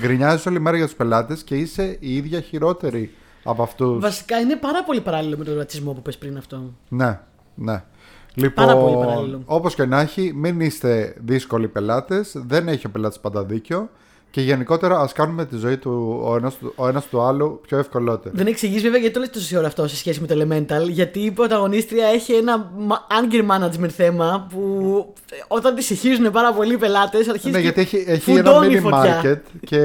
γκρινιάζεις όλη μέρα για τους πελάτες και είσαι η ίδια χειρότερη από αυτούς. Βασικά είναι πάρα πολύ παράλληλο με τον ρατσισμό που πες πριν αυτό. Ναι, ναι. Πάρα πολύ Λοιπόν, παράλληλο. όπως και να έχει, μην είστε δύσκολοι πελάτες, δεν έχει ο πελάτης πάντα δίκιο και γενικότερα ας κάνουμε τη ζωή του ο ένας, του- ο ένας του άλλου πιο ευκολότερη. Δεν εξηγείς βέβαια γιατί το λες τόση ώρα αυτό σε σχέση με το Elemental. Γιατί η πρωταγωνίστρια έχει ένα μα- anger management θέμα που ε, όταν τη συγχύζουν πάρα πολλοί οι πελάτες αρχίζει. Ναι, και γιατί έχει, έχει ένα φουντώνει η mini φωτιά. market και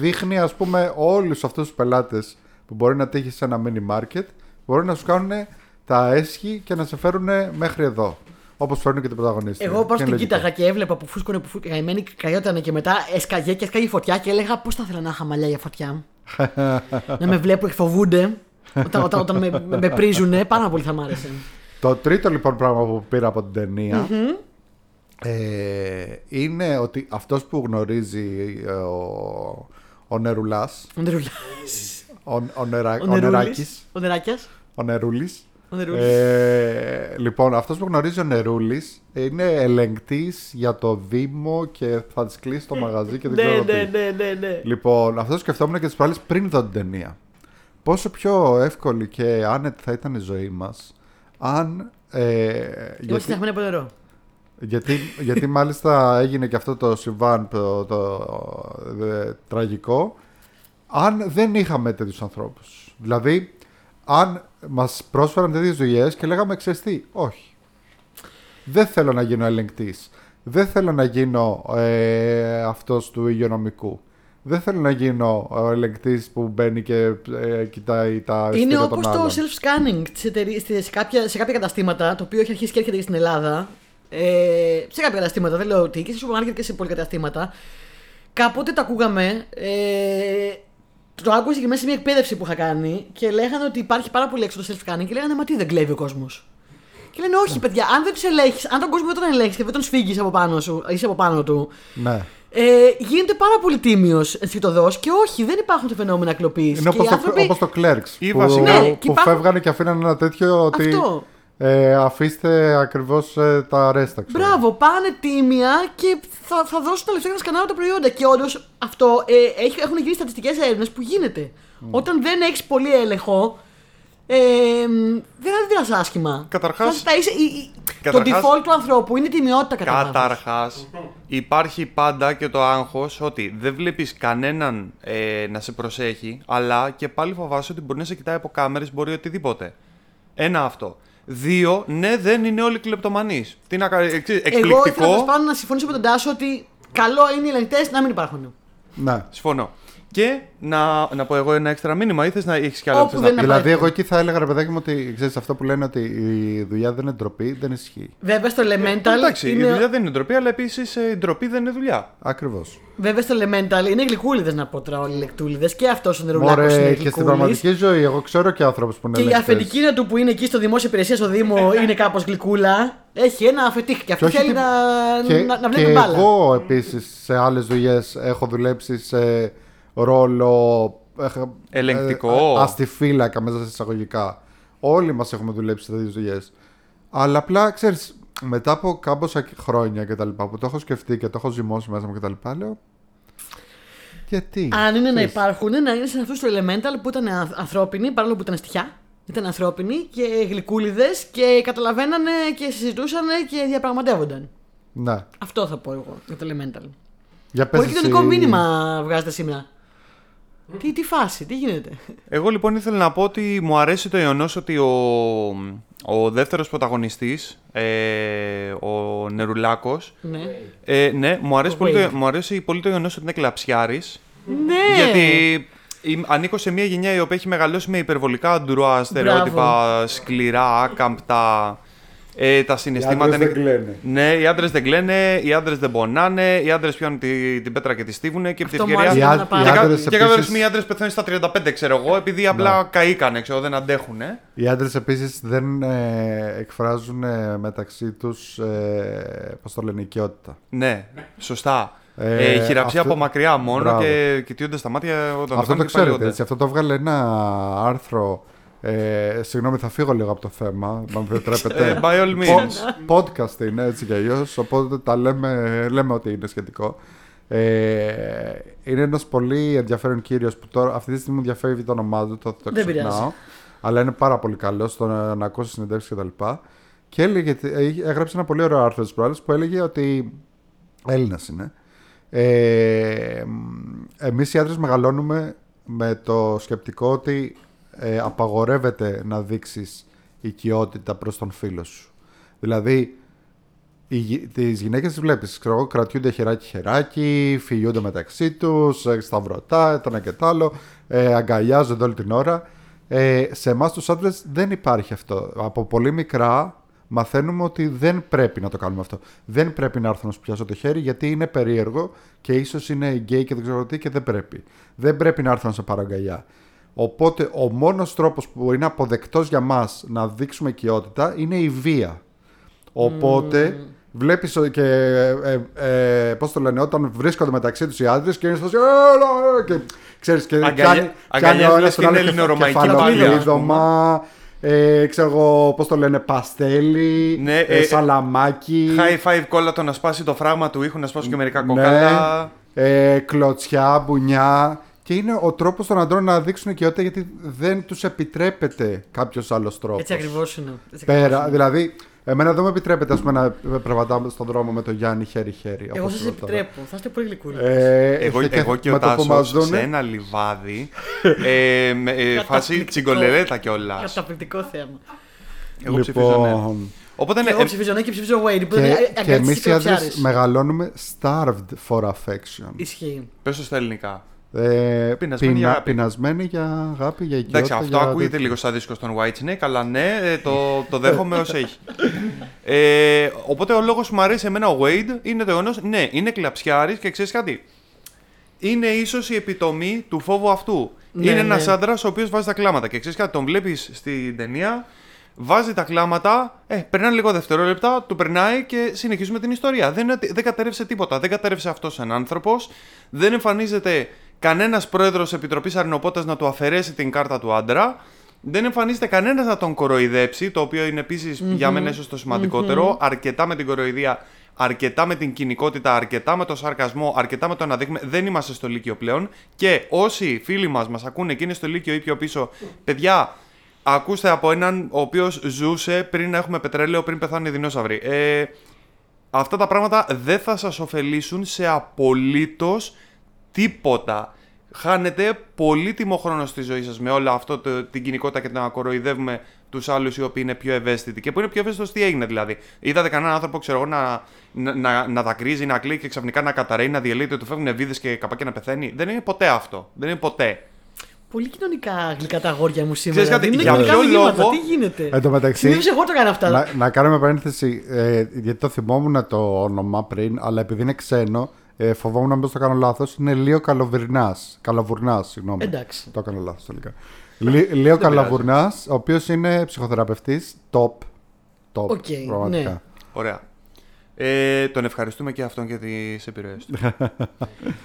δείχνει ας πούμε όλους αυτούς τους πελάτες που μπορεί να τύχει σε ένα mini market μπορεί να σου κάνουν τα έσχη και να σε φέρουν μέχρι εδώ. Όπως φέρνουν και την πρωταγωνίστρια. Εγώ πάνω Και είναι στην λογικό. κοίταγα και έβλεπα που φούσκωνε, που φούσκωνε, καημένη καιότανε και μετά έσκαγε και έσκαγε η φωτιά και έλεγα πώς θα ήθελα να είχα μαλλιά για φωτιά; να με βλέπω και φοβούνται όταν, όταν, όταν με, με, με πρίζουνε, πάρα πολύ θα μ' άρεσε. Το τρίτο λοιπόν πράγμα που πήρα από την ταινια ε, είναι ότι αυτός που γνωρίζει ε, ο, ο Νερουλάς, Ο Νερουλιάς. ο, ο, Νερα, Ο ο Νερούλης. Νεράκης, Ο Νεράκιας. ο Νερούλης, Ο Νερούλης. ε, λοιπόν, αυτός που γνωρίζει ο Νερούλης είναι ελεγκτής για το Δήμο και θα της κλείσει το μαγαζί και δεν ναι, ξέρω ναι, τι. ναι, ναι, ναι. Λοιπόν, αυτό σκεφτόμουν και τις προάλλες πριν δω την ταινία. Πόσο πιο εύκολη και άνετη θα ήταν η ζωή μας αν... Ε, Είμαστε γιατί, φτιαγμένοι από νερό. γιατί, γιατί μάλιστα έγινε και αυτό το συμβάν το, το, ε, τραγικό αν δεν είχαμε τέτοιους ανθρώπους. Δηλαδή, αν μας πρόσφεραν τέτοιες δουλειές και λέγαμε ξέρεις τι, όχι. Δεν θέλω να γίνω ελεγκτής. Δεν θέλω να γίνω ε, αυτός του υγειονομικού. Δεν θέλω να γίνω ο ελεγκτής που μπαίνει και ε, κοιτάει τα Είναι εισιτήρια όπως των το άλλων. self-scanning της εταιρείας- σε, σε, κάποια, σε κάποια καταστήματα, το οποίο έχει αρχίσει και έρχεται και στην Ελλάδα. Ε, σε κάποια καταστήματα, δεν λέω ότι, και σε σούπερ μάρκετ και σε πολυκαταστήματα. Κάποτε το ακούγαμε. Ε, το άκουσα και μέσα σε μια εκπαίδευση που είχα κάνει και λέγανε ότι υπάρχει πάρα πολύ έξω το self-scanning και λέγανε Μα τι δεν κλέβει ο κόσμος. Και λένε Όχι, παιδιά, αν δεν τους ελέγχεις, αν τον κόσμο δεν τον ελέγχεις και δεν τον σφίγγεις από πάνω σου, είσαι από πάνω του, Ναι. ε, γίνεται πάρα πολύ τίμιος ενστικτοδό και όχι, δεν υπάρχουν τα φαινόμενα κλοπής. Είναι όπως το, όπως το Clerks Ή που, βασικά- Ναι, και που υπάρχουν- φεύγανε και αφήνανε ένα τέτοιο ότι Αυτό. Ε, αφήστε ακριβώς ε, τα ρέστα. ξέρω. Μπράβο, πάνε τίμια και θα, θα δώσουν τα λεφτά για να σκανάρουν τα προϊόντα. Και όντως αυτό ε, έχει- έχουν γίνει στατιστικές έρευνες που γίνεται. Όταν δεν έχεις πολύ έλεγχο, ε, δεν αντιδρά άσχημα. Καταρχάς- Θα, θα είσαι, η- η- Καταρχάς- το default του ανθρώπου είναι η τιμιότητα κατά βάθος. Καταρχάς, υπάρχει πάντα και το άγχος ότι δεν βλέπεις κανέναν ε, να σε προσέχει, αλλά και πάλι φοβάσαι ότι μπορεί να σε κοιτάει από κάμερες, μπορεί οτιδήποτε. Ένα αυτό. Δύο, ναι, δεν είναι όλοι κλεπτομανείς. Τι να κάνει, εξή- Εγώ ήθελα εκπληκτικό. τέλος πάντων να συμφωνήσω με τον Τάσο ότι καλό είναι οι ελεγκτές να μην υπάρχουν. Ναι. Συμφωνώ. Και να, να πω εγώ ένα έξτρα μήνυμα, ή θες να έχεις κι άλλο Όπου θες δεν να πεις; είναι- Δηλαδή, εγώ εκεί θα έλεγα ρε παιδάκι μου ότι ξέρεις, αυτό που λένε ότι η δουλειά δεν είναι ντροπή, δεν ισχύει. Βέβαια στο Elemental. Εντάξει, είναι... η δουλειά δεν είναι ντροπή, αλλά επίσης η ντροπή δεν είναι δουλειά. Ακριβώς. Βέβαια στο Elemental είναι γλυκούλιδες να πω τώρα όλοι οι λεκτούλιδες και αυτός ο νερουλάκος είναι Μωρέ, και γλυκούλης. στην πραγματική ζωή, εγώ ξέρω και άνθρωπου που είναι Και η ελεγκτές. αφεντική του που είναι εκεί στο δημόσιο υπηρεσία στο Δήμο είναι κάπως γλυκούλα. Έχει ένα αφεντίκ και αυτή όχι θέλει τι- να, Και, να, να και βλέπει μπάλα. εγώ επίσης σε άλλες δουλειές έχω δουλέψει σε ρόλο. έχ- Ελεγκτικό. ε, αστιφύλακα μέσα σε εισαγωγικά. Όλοι μας έχουμε δουλέψει σε τέτοιες δουλειές. Αλλά απλά ξέρεις, μετά από κάμποσα χρόνια και τα λοιπά που το έχω σκεφτεί και το έχω ζυμώσει μέσα μου και τα λοιπά, λέω. Γιατί. Αν είναι να Ξέρεις. υπάρχουν, να είναι σαν αυτούς του Elemental που ήταν αθ- ανθρώπινοι, παρόλο που ήταν στοιχιά. Ήταν ανθρώπινοι και γλυκούλιδες και καταλαβαίνανε και συζητούσαν και διαπραγματεύονταν. Ναι. Αυτό θα πω εγώ για το Elemental. Για πες Πολύ κοινωνικό εσύ- μήνυμα βγάζετε σήμερα. Τι, τι φάση, τι γίνεται; Εγώ λοιπόν ήθελα να πω ότι μου αρέσει το γεγονός ότι ο, ο δεύτερος πρωταγωνιστής, ε, ο Νερουλάκος, ναι. ε, ναι, μου αρέσει, Ο πολύ Wade. το, μου αρέσει πολύ το γεγονός ότι είναι κλαψιάρης. Ναι! Γιατί η- ανήκω σε μια γενιά η οποία έχει μεγαλώσει με υπερβολικά ντουρά, στερεότυπα, σκληρά, άκαμπτα. Ε, τα συναισθήματα άντρες δεν κλαίνε. Ναι, οι άντρες δεν κλαίνε, οι άντρες δεν πονάνε, οι άντρες πιάνουν τη, την πέτρα και τη στίβουνε και επί τη Αυτό μου ευκαιρία. άρεσε Οι να ά- οι Και, πάρω. κα- άντρες και κάποια επίσης- στιγμή οι άντρες πεθαίνουν στα 35, ξέρω εγώ, επειδή απλά καήκανε, ξέρω, δεν αντέχουν. Ε. Οι άντρες επίσης δεν ε, εκφράζουν ε, μεταξύ τους. Ε, Πώς το λένε, οικειότητα. Ναι, σωστά. Ε, Ε, χειραψία αυτό- από μακριά μόνο Μπράβο. και κοιτούνται στα μάτια όταν Αυτό κάνουν το και ξέρετε παλιόνται. έτσι. Αυτό το έβγαλε ένα άρθρο. Ε, συγγνώμη, θα φύγω λίγο από το θέμα. Αν με επιτρέπετε. Ε, by all means. Po- podcast είναι έτσι και αλλιώς. Οπότε τα λέμε, λέμε ότι είναι σχετικό. Ε, είναι ένας πολύ ενδιαφέρον κύριος που τώρα αυτή τη στιγμή μου ενδιαφέρει το όνομά του. Το, το Δεν ξεχνάω. πειράζει. Αλλά είναι πάρα πολύ καλός στο να, να ακούσει συνεντεύξεις κτλ. Και έλεγε, ε, έγραψε ένα πολύ ωραίο άρθρο της προάλλης που έλεγε ότι. Έλληνας είναι. Ε, εμείς οι άντρες μεγαλώνουμε με το σκεπτικό ότι ε, απαγορεύεται να δείξεις οικειότητα προς τον φίλο σου. Δηλαδή, οι, γυ- τις γυναίκες τις βλέπεις, ξέρω εγώ, κρατιούνται χεράκι-χεράκι, φιλιούνται μεταξύ τους, ε, σταυρωτά, το ένα και το άλλο, ε, αγκαλιάζονται όλη την ώρα. Ε, σε εμάς τους άντρες δεν υπάρχει αυτό. Από πολύ μικρά μαθαίνουμε ότι δεν πρέπει να το κάνουμε αυτό. Δεν πρέπει να έρθω να σου πιάσω το χέρι γιατί είναι περίεργο και ίσως είναι γκέι και δεν ξέρω τι και δεν πρέπει. Δεν πρέπει να έρθω να σε πάρω αγκαλιά. Οπότε ο μόνος τρόπος που είναι αποδεκτός για μας να δείξουμε οικειότητα είναι η βία. Οπότε βλέπεις ο- και ε, ε, ε, πώς το λένε όταν βρίσκονται μεταξύ τους οι άντρες και είναι στο «Έλα, έλα», και ξέρεις και Αγκαλιά- πιάνει, πιάνει ο αγκαλιάζοντας ένας τον την άλλο ελληνορωμαϊκή κεφαλοκλείδωμα, ε, ξέρω εγώ πώς το λένε παστέλι, Ναι, ε, ε, σαλαμάκι, High five κόλλατο να σπάσει το φράγμα του ήχου, να σπάσουν και μερικά ναι, κοκάλα. ε, κλωτσιά, μπουνιά και είναι ο τρόπος των αντρών να δείξουν οικειότητα γιατί δεν τους επιτρέπεται κάποιος άλλος τρόπος. Έτσι ακριβώς είναι. Έτσι ακριβώς Πέρα, είναι. δηλαδή, εμένα δεν μου επιτρέπεται ας πούμε, να περπατάμε στον δρόμο με τον Γιάννη χέρι-χέρι. Εγώ όπως σας λέω τώρα. επιτρέπω. Θα είστε πολύ γλυκούλοι. Ε, Εγώ, και εγώ και ο με το που μας Τάσος δούνε- σε ένα λιβάδι ε, με, ε, φάση Καταπληκτικό. τσιγκολερέτα κιόλας. Καταπληκτικό θέμα. Εγώ ψηφίζω ναι. Λοιπόν, Οπότε Και ναι, εγώ ε, ψηφίζω ναι και ψηφίζω Wade. Που είναι και, και αγκαλιαστής εμείς οι άντρες κλωτσιάρης. μεγαλώνουμε starved for affection. Ισχύει. πες το στα ελληνικά. Ε, Πεινασμένοι για αγάπη. πεινασμένοι για αγάπη, για οικειότητα. Εντάξει, αυτό για ακούγεται τέτοια. λίγο σαν δίσκο στον Whitesnake, αλλά ναι, ε, το, το δέχομαι όσο έχει. Ε, οπότε ο λόγος που μου αρέσει εμένα ο Wade είναι το γεγονός, ναι, είναι κλαψιάρης και ξέρεις κάτι. Είναι ίσως η επιτομή του φόβου αυτού. Ναι, είναι ναι. ένα άντρας ο οποίος βάζει τα κλάματα. Και ξέρεις κάτι, τον βλέπεις στην ταινία, βάζει τα κλάματα, ε, περνάνε λίγο δευτερόλεπτα, του περνάει και συνεχίζουμε την ιστορία. Δεν, είναι ότι- δεν κατέρευσε τίποτα. Δεν κατέρευσε αυτός σαν άνθρωπος. Δεν εμφανίζεται κανένας πρόεδρος Επιτροπής Αρνοπότας να του αφαιρέσει την κάρτα του άντρα. Δεν εμφανίζεται κανένας να τον κοροϊδέψει, το οποίο είναι επίσης για μένα ίσως το σημαντικοτερο Αρκετά με την κοροϊδία, αρκετά με την κοινικότητα, αρκετά με το σαρκασμό, αρκετά με το να δείχνουμε. Δεν είμαστε στο Λύκειο πλέον. Και όσοι φίλοι μας μας ακούνε και είναι στο Λύκειο ή πιο πίσω, παιδιά, ακούστε από έναν ο οποίος ζούσε πριν να έχουμε πετρέλαιο, πριν πεθάνουν οι δεινόσαυροι. Ε, αυτά τα πράγματα δεν θα σας ωφελήσουν σε απολύτως τίποτα. Χάνετε πολύτιμο χρόνο στη ζωή σας με όλο αυτό το, την κοινικότητα και το να κοροϊδεύουμε τους άλλους οι οποίοι είναι πιο ευαίσθητοι. Και που είναι πιο ευαίσθητος τι έγινε δηλαδή. Είδατε κανέναν άνθρωπο, ξέρω εγώ, να, να, να, να δακρύζει, να κλαίει και ξαφνικά να καταραίει, να διαλύεται, του φεύγουν βίδες και καπάκι να πεθαίνει. Δεν είναι ποτέ αυτό. Δεν είναι ποτέ. Πολύ κοινωνικά γλυκά τα αγόρια μου σήμερα. Ξέρεις κάτι, Δίνουν για κοινωνικά ποιο μηνύματα. λόγο- Τι γίνεται; Εν τω μεταξύ, Συνήθως εγώ το κάνω αυτά. να, να κάνουμε παρένθεση, ε, γιατί το θυμόμουν το όνομα πριν, αλλά επειδή είναι ξένο, ε, φοβόμουν να μην το κάνω λάθος, είναι Λίο Καλοβυρνάς. Καλοβουρνάς, συγγνώμη. Εντάξει. Το έκανα λάθος τελικά. Λί- Λύο Καλοβυρνάς, ο οποίος είναι ψυχοθεραπευτής, top. Top, Οκ, πραγματικά. ναι. Ωραία. Ε, τον ευχαριστούμε και αυτόν για τις επιρροές του.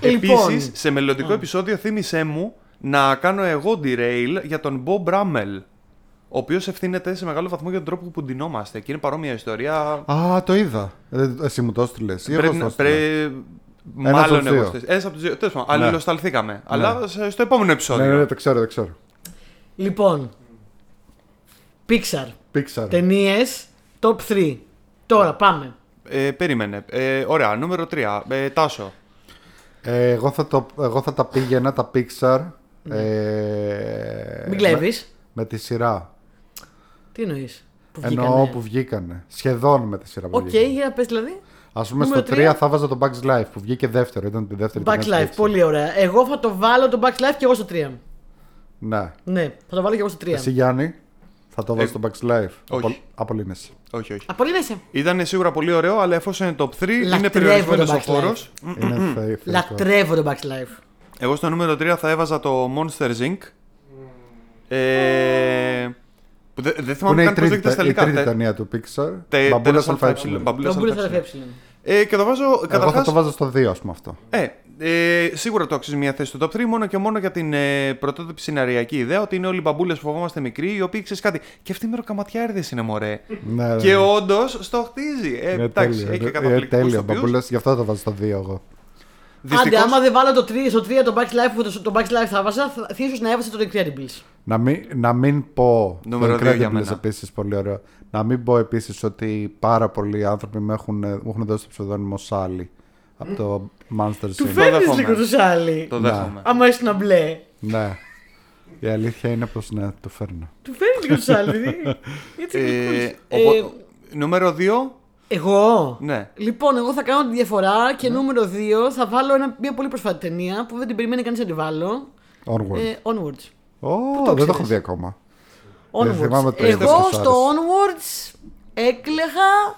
Λοιπόν, Επίσης, σε μελλοντικό επεισόδιο θύμισέ μου να κάνω εγώ derail για τον Bob Bramell. Ο οποίος ευθύνεται σε μεγάλο βαθμό για τον τρόπο που ντυνόμαστε. Και είναι παρόμοια ιστορία. Α, το είδα. Ε, εσύ μου το έστειλες. ή εγώ Πρέπει στο να, έστειλα; πρέ... Ένας Μάλλον από τους εγώ. δύο. στις- Ένας από τους δύο. Τέλος πάντων, Ναι. αλληλοσταλθήκαμε. Αλλά σε- στο επόμενο επεισόδιο. Ναι, ναι, το ξέρω, το ξέρω. Λοιπόν. Pixar. Pixar. Ταινίες top 3. Τώρα πάμε. Ε, περίμενε. Ε, ωραία, νούμερο 3. Ε, Τάσο. Ε, εγώ, θα το, εγώ θα τα πήγαινα τα Pixar. Ε, Μην κλέβεις. Με, με τη σειρά. Τι εννοείς. Που Εννοώ βγήκανε; που βγήκανε. Σχεδόν με τη σειρά που Οκ, βγήκανε. για πες δηλαδή. Ας πούμε Νούμερο στο 3 τρία. θα βάζα το Bug's Life που βγήκε δεύτερο. Ήταν τη δεύτερη Bug's ταινία Life, της Pixar. πολύ ωραία. Εγώ θα το βάλω το Back Life και εγώ στο 3. Ναι. Ναι, θα το βάλω και εγώ στο 3. Εσύ Γιάννη, θα το βάζεις Ε, το Bugs Life. όχι. Απο- Απολύνεσαι. Όχι, όχι. Απολύνεσαι. Ήταν σίγουρα πολύ ωραίο, αλλά εφόσον είναι top 3, είναι Λατρεύω περιορισμένος το ο Backlife. χώρο. Είναι θε- θεϊκό. Λατρεύω το Back Life. Εγώ στο νούμερο 3 θα έβαζα το Monsters Inc. Ε, που δεν, δεν Που θυμάμαι είναι η καν πώς τρίτη, λέγεται στα η ελληνικά. τρίτη Τε- ταινία του Pixar. τε- Μπαμπούλας τέλος ΑΕ. αλφα- Μπαμπούλας Το Μπούλε ΑΕ. θα Ε, και το βάζω Εγώ θα καταρχάς... το βάζω στο 2, ας πούμε αυτό. Ε, ε, σίγουρα το αξίζει μια θέση στο top 3 μόνο και μόνο για την ε, πρωτότυπη σεναριακή ιδέα ότι είναι όλοι μπαμπούλες που φοβόμαστε μικροί, οι οποίοι ξέρεις κάτι. Και αυτοί μεροκαματιάριδε είναι μωρέ. Ναι, ναι. και όντως στο χτίζει. Ε, Είναι εντάξει, τέλειο. έχει και Είναι καταπληκτικούς τέλειο. ηθοποιούς. Μπαμπούλας, γι' αυτό θα το βάζω στο 2 εγώ. Άντε, Δυστυχώς, άμα δεν βάλω το 3, στο 3 το Back Life που το, το Back Life θα βάζα, θα θα ίσως να έβαζα το Incredibles. Να μην, να μην πω. Νούμερο το δύο για Incredibles μένα. επίσης πολύ ωραίο. Να μην πω επίσης ότι πάρα πολλοί άνθρωποι μου έχουν, μου έχουν δώσει το ψευδόνυμο Σάλι από το Monster Του Sync. φέρνεις δέχομαι. λίγο το σάλι. Το Ναι. δέχομαι. Άμα είσαι να μπλε. Ναι. Η αλήθεια είναι πως ναι, το φέρνω. Του φέρνεις λίγο το σάλι. δηλαδή. Έτσι Ε, γλυκούλης. οπό- Ε, Νούμερο 2. Εγώ; Ναι. Λοιπόν, εγώ θα κάνω τη διαφορά και νούμερο 2 θα βάλω ένα, μια πολύ πρόσφατη ταινία που δεν την περιμένει κανείς να τη βάλω. Onward. Ε, onwards. Ω, το δεν το ξέρεις; έχω δει ακόμα. Onwards. θυμάμαι το Εγώ είδες, στο άρεσε. Onwards έκλεγα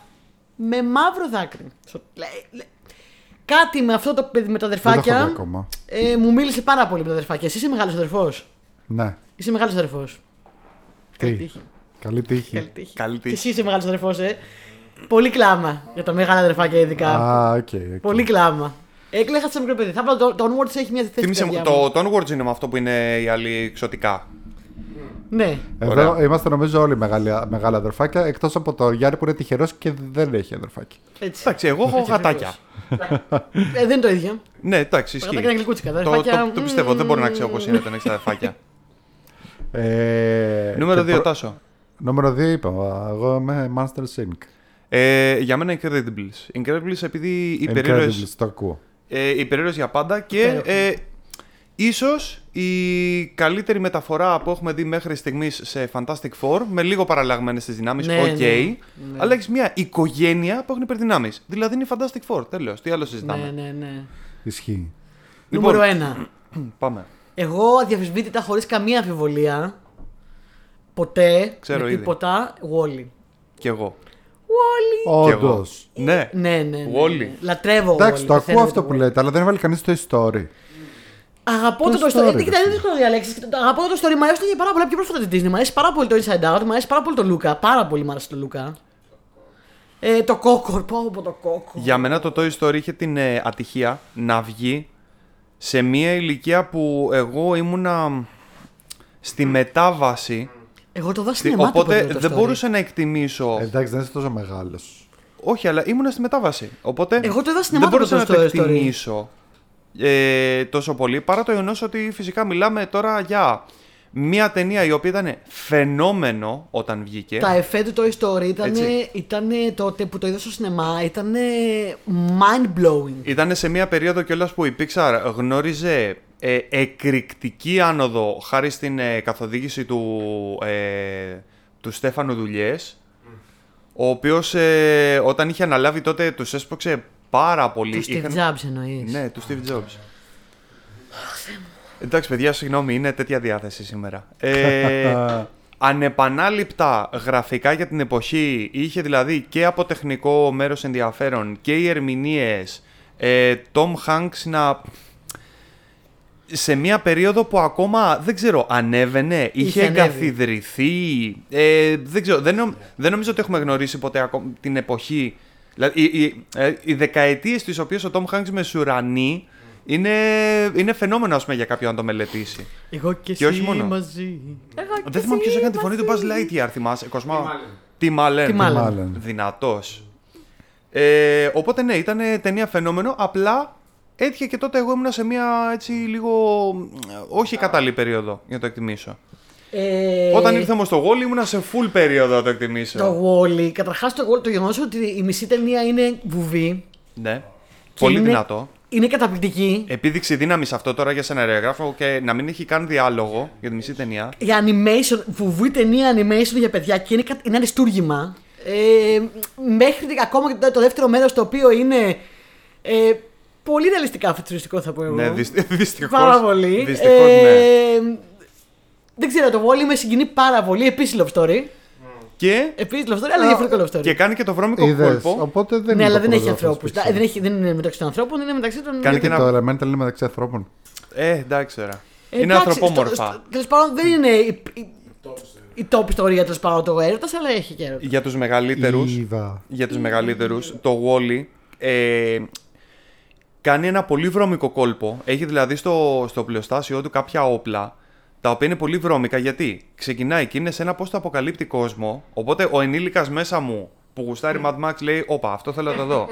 με μαύρο δάκρυ. Στο- λέ- λέ- Κάτι με αυτό το παιδί με τα Δεν το έχω δει αδερφάκια ακόμα. ε, μου μίλησε πάρα πολύ με τα αδερφάκια. Εσύ είσαι μεγάλος αδερφός; Ναι. Είσαι μεγάλος αδερφός. Καλή Τι. τύχη. Καλή τύχη. Καλή τύχη. Καλή Και τύχη. εσύ είσαι μεγάλος αδερφός, ε. Πολύ κλάμα για τα μεγάλα αδερφάκια ειδικά. Α, οκ. οκ. Πολύ κλάμα. Έκλεγα σαν μικρό παιδί. Θα βάλω το, το Onwards έχει μια θέση. Θύμισε στην μου, καρδιά το, το Onwards είναι με αυτό που είναι οι άλλοι εξωτικά. Ναι. Εδώ Ωραία. είμαστε νομίζω όλοι μεγάλοι, μεγάλα αδερφάκια εκτός από το Γιάννη που είναι τυχερός και δεν έχει αδερφάκι. Έτσι. Εντάξει, εγώ έχω Έτσι γατάκια. Ε, δεν είναι το ίδιο. Ναι, εντάξει, Τα ισχύει. γατάκια είναι γλυκούτσικα. Τα Το, αδερφάκια, το, το πιστεύω, δεν μπορώ να ξέρω μμμ. πώς είναι το να έχει αδερφάκια. Ε, Νούμερο και 2, προ- Τάσο. Νούμερο 2 είπα. Εγώ είμαι Monster Sync. Ε, για μένα Incredibles. Incredibles επειδή υπερήρωες, Incredibles, το ακούω. ε, υπερήρωες για πάντα και Υπέροχο. ε, ίσως η καλύτερη μεταφορά που έχουμε δει μέχρι στιγμής σε Fantastic Four με λίγο παραλλαγμένες τις δυνάμεις, Ναι, οκ, ναι, ναι. αλλά έχεις μια οικογένεια που έχουν υπερδυνάμεις. Δηλαδή είναι Fantastic Four, τέλος, τι άλλο συζητάμε. Ναι, ναι, ναι. Ισχύει. Λοιπόν, Νούμερο 1. Πάμε. Εγώ αδιαμφισβήτητα χωρίς καμία αμφιβολία. Ποτέ. Ξέρω με ήδη. τίποτα. Wally. Κι εγώ. Wally. Κι εγώ. Όντως. Ναι. Ναι, ναι. ναι, ναι. Wall-E. Λατρεύω. Εντάξει, Wall-E, το πεθαίνω ακούω για αυτό το που Wall-E. λέτε, αλλά δεν έβαλε κανείς το story. Αγαπώ Το το, το story, story. ρε Κοίτα, είναι φίλε. δύσκολο να διαλέξει. Αγαπώ το story. Μου αρέσει και πάρα πολύ πιο πρόσφατα τη Disney. Μου αρέσει πάρα πολύ το Inside Out. Μου αρέσει πάρα πολύ το Luca. Πάρα πολύ μου αρέσει το Luca. Ε, το κόκο. Πω από το κόκο. Για μένα το Toy Story είχε την ε, ατυχία να βγει σε μια ηλικία που εγώ ήμουνα στη μετάβαση. Εγώ το δω Στη- στην οπότε δεν μπορούσα να εκτιμήσω. Ε, Εντάξει, δεν είσαι τόσο μεγάλος. Όχι, αλλά ήμουνα στη μετάβαση. Οπότε Εγώ το είδα δεν σινεμά το μπορούσα να πρώτο το Toy Story. εκτιμήσω ε, τόσο πολύ. Παρά το γεγονός ότι φυσικά μιλάμε τώρα για μια ταινία η οποία ήταν φαινόμενο όταν βγήκε. Τα εφέ του Toy Story ήταν, Έτσι. ήταν τότε που το είδα στο σινεμά. Ήταν mind blowing. Ήταν σε μια περίοδο κιόλας που η Pixar γνώριζε ε, εκρηκτική άνοδο χάρη στην ε, καθοδήγηση του, ε, του Στέφανου Δουλιές ο οποίος ε, όταν είχε αναλάβει τότε τους έσπρωξε πάρα πολύ. Του Steve Είχαν- Jobs εννοείς. Ναι, του Steve Jobs. Εντάξει, παιδιά, συγγνώμη, είναι τέτοια διάθεση σήμερα. Ε, ανεπανάληπτα γραφικά για την εποχή. Είχε δηλαδή και από τεχνικό μέρος ενδιαφέρον και οι ερμηνείες. Ε, Tom Hanks να... Σε μια περίοδο που ακόμα, δεν ξέρω, ανέβαινε, είχε, ανέβει. εγκαθιδρυθεί. Ε, δεν ξέρω, δεν, νομ- δεν νομίζω ότι έχουμε γνωρίσει ποτέ ακό- την εποχή. Δηλαδή, οι, οι, ε, οι δεκαετίες τις οποίες ο Tom Hanks μεσουρανεί είναι, είναι φαινόμενο, ας πούμε, για κάποιον να το μελετήσει. Εγώ και, Και όχι εσύ μόνο. μαζί. Εγώ και Δεν θυμάμαι εσύ ποιος έκανε τη φωνή του Buzz μαζί. Lightyear, θυμάσαι. Κοσμά; Τι μάλλον. Τι μάλλον. Μάλλον. Δυνατός. Ε, οπότε ναι, ήταν ταινία φαινόμενο. Απλά έτυχε και τότε εγώ ήμουν σε μια έτσι λίγο ε, όχι κατάλληλη περίοδο για να το εκτιμήσω. Ε, Όταν ήρθε όμως το Wall ήμουνα σε full περίοδο να το εκτιμήσω. Το Wally, καταρχάς το, Wall- το γεγονός ότι η μισή ταινία είναι βουβή. Ναι. και Πολύ είναι- δυνατό. Είναι καταπληκτική. Επίδειξη δύναμης αυτό τώρα για σεναριογράφο και να μην έχει καν διάλογο για τη μισή ταινία. Για animation, βουβή ταινία animation για παιδιά και είναι, κα- είναι αριστούργημα. Ε, μέχρι και ακόμα και το, το δεύτερο μέρος το οποίο είναι ε, πολύ ρεαλιστικά φουτουριστικό θα πω εγώ. Ναι, δυστυχώς. Πάρα πολύ. Δυστυχώς, Ε, ναι. Δεν ξέρω, το Wally με συγκινεί πάρα πολύ. Επίσης love story. Και, Επίσης love story, αλλά διαφορετικό love story. και κάνει και το βρώμικο Είδες, κόλπο. οπότε δεν ναι, είναι αλλά το δεν έχει πρώτο ανθρώπους. Pixar. Δεν, έχει- δεν είναι μεταξύ των ανθρώπων, είναι μεταξύ των. Κάνει Και και το ένα- Elemental είναι μεταξύ ανθρώπων. Ε, εντάξει τώρα. Ε, είναι εντάξει, ανθρωπόμορφα. στο- στο- Τέλος πάντων, δεν είναι η, η, η top ιστορία τέλος πάντων το έρωτας, αλλά έχει και έρωτα. Για τους μεγαλύτερους, Ήβα. για τους μεγαλύτερους, το Wally ε, κάνει ένα πολύ βρώμικο κόλπο. Έχει δηλαδή στο, στο πλειοστάσιο του κάποια όπλα, τα οποία είναι πολύ βρώμικα γιατί ξεκινάει και είναι σε ένα πώς το αποκαλύπτει κόσμο, οπότε ο ενήλικας μέσα μου που γουστάρει Mad Max λέει «Όπα, αυτό θέλω να το δω».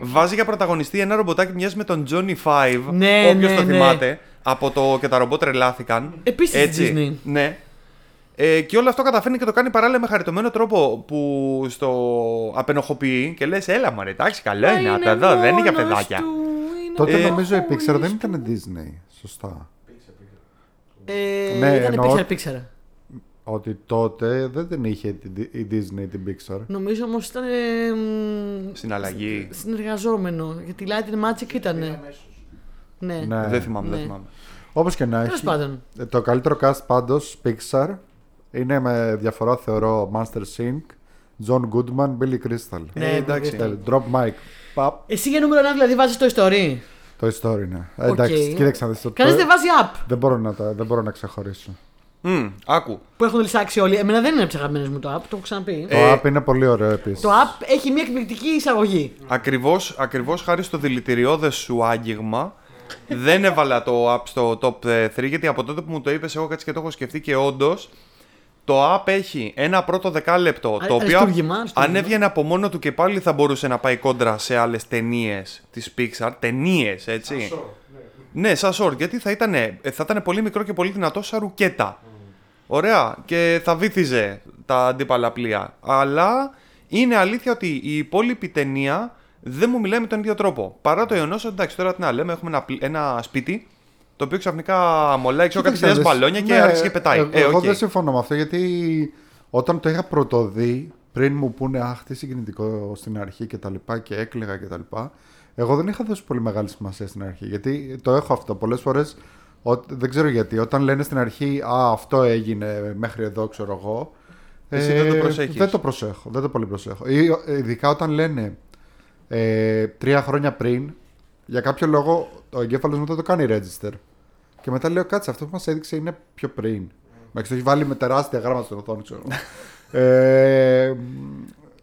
Βάζει για πρωταγωνιστή ένα ρομποτάκι που μοιάζει με τον Johnny Five, Ναι, όποιος ναι, το ναι. θυμάται, από το «Και τα ρομπότ τρελάθηκαν». Επίσης Έτσι, Disney. Ναι. Ε, και όλο αυτό καταφέρνει και το κάνει παράλληλα με χαριτωμένο τρόπο που στο απενοχοποιεί και λες έλα μωρέ εντάξει καλό είναι, Μα αυτό εδώ δεν είναι για μόνος παιδάκια. του, είναι Τότε Ε, νομίζω η Pixar μόνος δεν του. ήταν Disney. Σωστά. Ε, Ναι, ήταν εννοώ- Pixar, Pixar. Ότι τότε δεν την είχε την- η Disney την Pixar. Νομίζω όμως ήταν. ε, μ, Συναλλαγή. Συνεργαζόμενο. Γιατί η Light Magic ήταν. Ναι. Ναι. Δεν θυμάμαι, δεν Ναι. θυμάμαι. Όπως και να Τέλος έχει. πάντων. ε, Το καλύτερο cast πάντως Pixar είναι με διαφορά θεωρώ Master Sync, John Goodman, Billy Crystal. Ναι, Ε, εντάξει. Τέλει. Drop mic. Παπ. Εσύ για νούμερο 1 δηλαδή βάζεις το ιστορί. Το story είναι. Ε, Εντάξει, Οκ. κοίταξε να δεις το. Κανεί το- δεν βάζει app δεν, μπορώ να τα, δεν μπορώ να ξεχωρίσω. Μμ, άκου. που έχουν λησάξει όλοι. Εμένα δεν είναι από τις αγαπημένες μου το app, το έχω ξαναπεί. Το Ε, app είναι πολύ ωραίο επίσης. Το app έχει μια εκπληκτική εισαγωγή. Ακριβώς, ακριβώς χάρη στο δηλητηριώδες σου άγγιγμα δεν έβαλα το app στο top 3 γιατί από τότε που μου το είπες εγώ κάτι και το έχω σκεφτεί και όντως. Το app έχει ένα πρώτο δεκάλεπτο Α- το οποίο αριστούργημα, αριστούργημα. αν έβγαινε από μόνο του και πάλι θα μπορούσε να πάει κόντρα σε άλλες ταινίες της Pixar. Ταινίες, έτσι. Ναι, σαν short, γιατί θα ήταν, θα ήταν πολύ μικρό και πολύ δυνατό σαν ρουκέτα. Ωραία, και θα βύθιζε τα αντίπαλα πλοία. Αλλά είναι αλήθεια ότι η υπόλοιπη ταινία δεν μου μιλάει με τον ίδιο τρόπο. Παρά το γεγονός ότι εντάξει, τώρα τι να λέμε, έχουμε ένα, πλ- ένα σπίτι το οποίο ξαφνικά αμολάει ξέρω, κάτι χιλιάδες μπαλόνια και Ναι, άρχισε και πετάει. Εγώ, ε, εγώ οκ. δεν συμφωνώ με αυτό γιατί όταν το είχα πρωτοδεί πριν μου πούνε Αχ, τι συγκινητικό στην αρχή και τα λοιπά και έκλαιγα και τα λοιπά. Εγώ δεν είχα δώσει πολύ μεγάλη σημασία στην αρχή γιατί το έχω αυτό πολλές φορές. ο- δεν ξέρω γιατί. Όταν λένε στην αρχή Α, αυτό έγινε μέχρι εδώ, ξέρω εγώ. Εσύ δεν το προσέχεις. Δεν το προσέχω. Δεν το πολύ προσέχω. Ή, ε, ειδικά όταν λένε ε, τρία χρόνια πριν, για κάποιο λόγο ο εγκέφαλος μου δεν το κάνει register. Και μετά λέω κάτσε, αυτό που μας έδειξε είναι πιο πριν. Μέχρι το έχει βάλει με τεράστια γράμματα στην οθόνη, ξέρω. ε,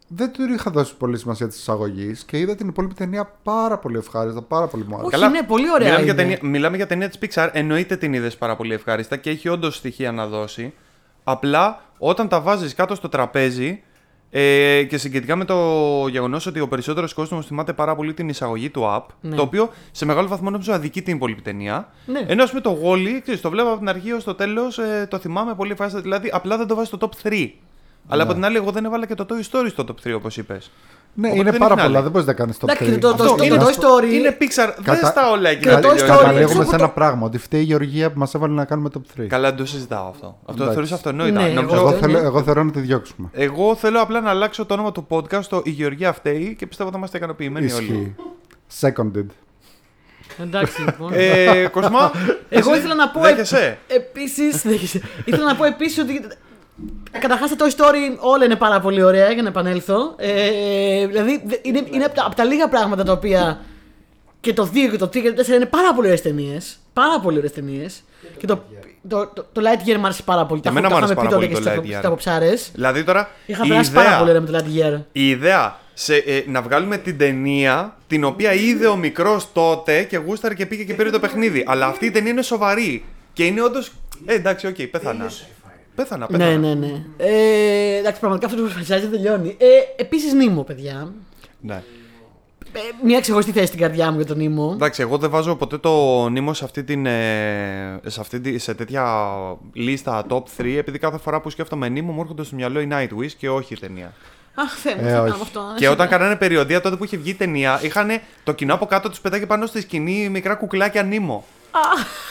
δεν του είχα δώσει πολύ σημασία της εισαγωγής και είδα την υπόλοιπη ταινία πάρα πολύ ευχάριστα, πάρα πολύ μου άρεσε. Όχι, είναι πολύ ωραία. Μιλάμε για, είναι. ταινία, μιλάμε για ταινία της Pixar. Εννοείται την είδες πάρα πολύ ευχάριστα και έχει όντως στοιχεία να δώσει. Απλά όταν τα βάζεις κάτω στο τραπέζι ε, και συγκεκριτικά με το γεγονός ότι ο περισσότερος κόσμος θυμάται πάρα πολύ την εισαγωγή του app, Ναι. το οποίο σε μεγάλο βαθμό νομίζω αδικεί την υπόλοιπη ταινία. Ναι. Ενώ με το Wally, ξέρεις, το βλέπω από την αρχή ως το τέλος, ε, το θυμάμαι πολύ ευχάριστα. Δηλαδή, απλά δεν το βάζει στο top 3. Αλλά από την άλλη, εγώ δεν έβαλα και το Toy Story στο top 3, όπως είπες. Ναι, Οπότε είναι δεν πάρα είναι πολλά, άλλη. δεν μπορείς να κάνεις το Εντάξει, πριν. το- το- Αυτό το- είναι- το Toy Story. Είναι Pixar, δεν Κατα- στα όλα εκεί. Και το να Toy τελειώσει. Story- Καταλήγουμε ξέρω σε που ένα το- πράγμα. Ότι φταίει η Γεωργία που μας έβαλε να κάνουμε top 3. Καλά, δεν το συζητάω αυτό. Αυτό το Εντάξει. θεωρείς αυτονόητα. Ναι, Νομίζω- Εγώ, Ναι. θέλω, εγώ θέλω να τη διώξουμε. Εγώ θέλω απλά να αλλάξω το όνομα του podcast στο Η Γεωργία φταίει και πιστεύω θα είμαστε ικανοποιημένοι όλοι. Ισχύει. Seconded. Εντάξει, λοιπόν. Ε, Κοσμά, Εγώ εσύ ήθελα να πω. Δέχεσαι; Επίσης. ήθελα να πω επίσης ότι. Καταρχάς τα Toy Story όλα είναι πάρα πολύ ωραία για να επανέλθω. Ε, δηλαδή δε- είναι, είναι από, τα, από τα λίγα πράγματα τα οποία και το 2 και το 3 και το 4 είναι πάρα πολύ ωραίες ταινίες. Πάρα πολύ ωραίες ταινίες. Και το, το, το, το Lightyear μου άρεσε πάρα πολύ. Και εμένα μου άρεσε πάρα πολύ το Lightyear. στα αποψάρε. Δηλαδή τώρα Είχα η περάσει πάρα πολύ ιδέα, ωραία με το Lightyear. η ιδέα σε, ε, να βγάλουμε την ταινία την οποία είδε ο μικρός τότε και γούσταρε και πήγε και πήρε το παιχνίδι. Αλλά αυτή η ταινία είναι σοβαρή. Και είναι όντως. Ε, εντάξει, οκ, πέθανα. Πέθανα, πέθανα. Ναι, ναι, ναι. Ε, εντάξει, πραγματικά αυτό το franchise δεν τελειώνει. Ε, Επίσης, Νίμο, παιδιά. ναι. ε, μια ξεχωριστή θέση στην καρδιά μου για τον Νίμο. Εντάξει, εγώ δεν βάζω ποτέ το Νίμο σε, αυτή την, ε, σε, αυτή, τη- σε τέτοια λίστα top 3, επειδή κάθε φορά που σκέφτομαι Νίμο μου έρχονται στο μυαλό η Nightwish και όχι η ταινία. Αχ, Θεέ μου, Ε, τι θα όχι. κάνω αυτό. Και όταν κάνανε περιοδία τότε που είχε βγει η ταινία, είχαν το κοινό από κάτω τους πετάγει πάνω στη σκηνή μικρά κουκλάκια Νίμο.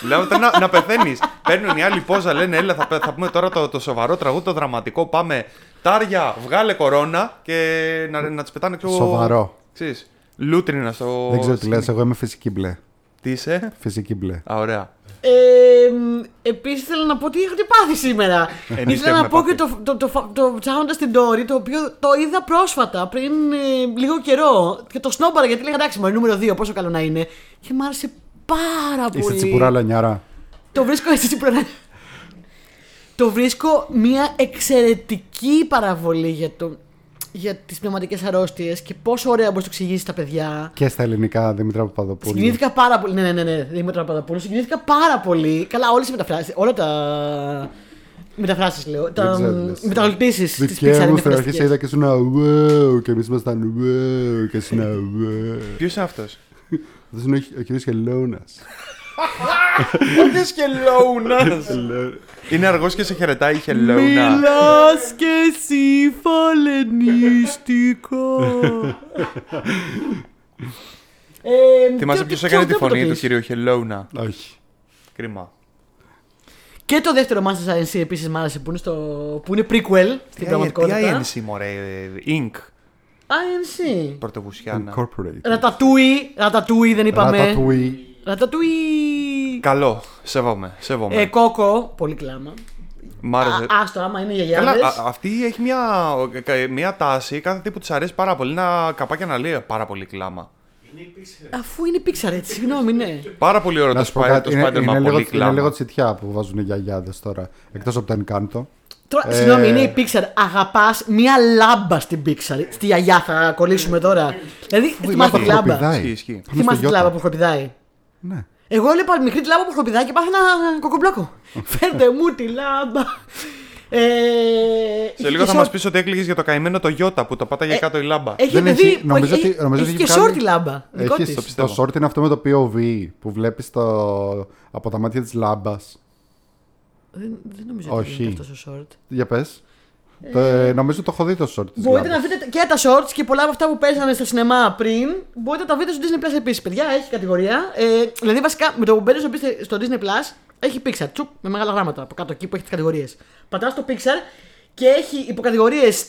Λέω τώρα να, να πεθαίνεις. Παίρνουν οι άλλοι πόζα, λένε Έλα, θα, πε- θα πούμε τώρα το, το σοβαρό τραγούδι, το δραματικό. Πάμε. Τάρια, βγάλε κορώνα και να, να τις πετάνε πιο. Σοβαρό. Ξέρεις, λούτρινα στο. Δεν ξέρω τι λες, εγώ είμαι φυσική μπλε. Τι είσαι; Φυσική μπλε. Α, ωραία. Ε, Επίσης θέλω να πω ότι είχατε πάθει σήμερα. Εμείς Ήθελα να έχουμε πω και πάθει. το, το, το, το, το ψάχνοντας την Τόρη, το οποίο το είδα πρόσφατα πριν ε, λίγο καιρό. Και το σνόμπαρα γιατί λέγα εντάξει, μωρέ, νούμερο 2, πόσο καλό να είναι. Και μ' άρεσε πάρα Είσαι πολύ. τσιπουρά λανιάρα. Το βρίσκω έτσι τσιπουρά. Το βρίσκω μια εξαιρετική παραβολή για, το, για τις πνευματικές αρρώστιες και πόσο ωραία μπορείς να το εξηγήσεις στα παιδιά. Και στα ελληνικά, Δημήτρα Παπαδοπούλου. Συγκινήθηκα πάρα πολύ. Ναι, ναι, ναι, ναι. Δημήτρη Παπαδοπούλου. Συγκινήθηκα πάρα πολύ. Καλά, όλες οι μεταφράσεις. Όλα τα. Μεταφράσεις λέω. Τα ξέρω τι λες. μεταγλωτήσεις τη Δικέ Pixar. μου είναι στην αρχή σε φανταστικές. είδα και σου να wow και εμείς ήμασταν wow και εσύ να wow. Ποιος είναι αυτός; Αυτός είναι ο- ο κύριος Χελώνας. Όχι χελώνα. Είναι αργό και σε χαιρετάει η χελώνα. Μιλάς και εσύ φαλενιστικό. ε, Θυμάσαι ποιο- ποιο έκανε τη ποιος δεν φωνή το του πεις. κυρίου Χελώνα. Όχι. Κρίμα. Και το δεύτερο Master Science επίση μ' άρεσε που είναι, στο... που είναι prequel στην πραγματικότητα. Τι INC, μωρέ. ε, Inc. INC. Πρωτοβουσιάνα. Incorporated. Ρατατούι, ρατατούι δεν είπαμε. Ratatouille. Ρατατούι. Καλό. Σέβομαι. Σέβομαι. Ε, κόκο, πολύ κλάμα. Μ' άρεσε. Α, άστο, άμα είναι Καλά, γιαγιάδες. α- αυτή έχει μια, μια τάση κάθε τι που της αρέσει πάρα πολύ να καπάκια να λέει πάρα πολύ κλάμα. Αφού είναι Pixar έτσι, συγγνώμη, ναι. Πάρα πολύ ωραίο Να το, σου πω Spider- κάτι, το είναι, Spider-Man, είναι, λίγο, πολύ είναι κλάμα. λίγο τσιτιά που βάζουν οι γιαγιάδες τώρα. Εκτός από τα Encanto. Τώρα, Ε, συγγνώμη, είναι η Pixar. Αγαπά μία λάμπα στην Pixar. Στη γιαγιά θα κολλήσουμε τώρα. Δηλαδή, Η θυμάστε τη λάμπα. χοροπηδάει. Ισχύει, ισχύει. Πάμε στο Θυμάστε τη Γιώτα. λάμπα που χοροπηδάει. Ναι. Εγώ έλεγα μικρή τη λάμπα που χοροπηδάει και πάθαινα κοκομπλόκο. Φέρτε μου τη λάμπα. Ε, Σε λίγο θα μα πει ότι έκλειγε για το καημένο το Γιώτα που το πάταγε Ε, κάτω η λάμπα. Έχει Δεν παιδί έχει- που νομίζω έχει, ότι- νομίζω έχει ότι και βγάλει- short λάμπα. Δικό Έχει της. το, πιστεύω. short είναι αυτό με το POV που βλέπεις το, από τα μάτια της λάμπας. Δεν, δεν νομίζω Όχι. ότι είναι αυτό ο short. Για πες. Το, ε, νομίζω το έχω δει το short της Μπορείτε να λάμπας. βρείτε και τα shorts και πολλά από αυτά που παίζανε στο σινεμά πριν. Μπορείτε να τα βρείτε στο Disney Plus επίσης. Παιδιά, έχει κατηγορία. Ε, δηλαδή, βασικά με το που μπαίνετε στο- στο Disney Plus έχει Pixar. Τσουπ, με μεγάλα γράμματα από κάτω εκεί που έχεις τις κατηγορίες. Πατάς το Pixar και έχει υποκατηγορίες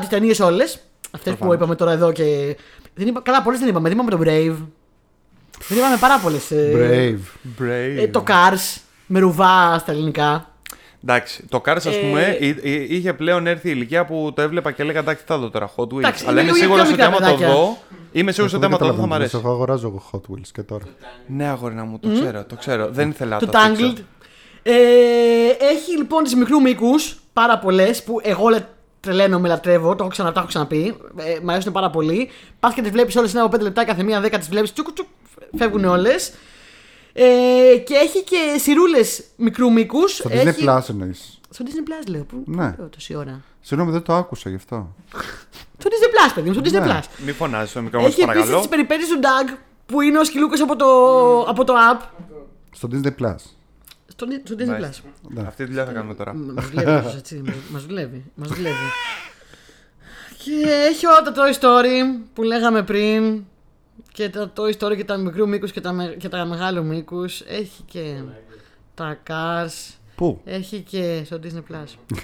τις ταινίες όλες. Αυτές που Προφανώς. είπαμε τώρα εδώ και. Δεν είπα, καλά, πολλές δεν είπαμε. Δεν είπαμε το Brave. Δεν είπαμε πάρα πολλές. Brave. Brave. το Cars με ρουβά στα ελληνικά. Εντάξει, το Cars, ας Ε, πούμε, εί- εί- είχε πλέον έρθει η ηλικία που το έβλεπα και έλεγα εντάξει, θα δω τώρα Hot Wheels. Εντάξει, Αλλά είναι είμαι λίγο σίγουρος πιο ότι άμα μικρά το παιδάκια. δω, είμαι σίγουρος ότι άμα το δω θα μ' αρέσει. Εγώ αγοράζω εγώ Hot Wheels και τώρα. Ναι, αγόρι μου, το ξέρω, το ξέρω. Δεν ήθελα Το το αφήξω. Tangled. Ε, έχει λοιπόν τις μικρού μήκους πάρα πολλές που εγώ λε, τρελαίνομαι, λατρεύω. Το έχω, ξανα, το έχω ξαναπεί. Ε, μ' αρέσουν πάρα πολύ. Πας και τις βλέπεις όλες ένα από 5 λεπτά κάθε μία, 10 τις βλέπεις. Τσουκ, τσουκ, φεύγουν όλες. Ε, και έχει και σιρούλες μικρού μήκους. Στο Disney Plus εννοείς. Στο Disney Plus λέω. Πού Ναι. πού λέω τόση ώρα; Συγγνώμη, δεν το άκουσα γι' αυτό. Στο Disney Plus, παιδί μου, στο Disney Ναι. Plus. Μη φωνάζεις το μικρό μου, Έχει επίση παρακαλώ. τις περιπέτειες του Doug που είναι ο Σκυλούκο από το, από το app. Στο Disney Plus. Στο, στο Disney Nice. Plus. Ναι. Αυτή τη δουλειά θα κάνουμε τώρα. Μα δουλεύει αυτός, έτσι. Μας δουλεύει. Μας δουλεύει. Και έχει όλα τα Toy Story που λέγαμε πριν. Και τα Toy Story και τα μικρού μήκους και τα, με- και τα μεγάλου μήκους. Έχει και τα Cars. Πού; Έχει και στο Disney Plus.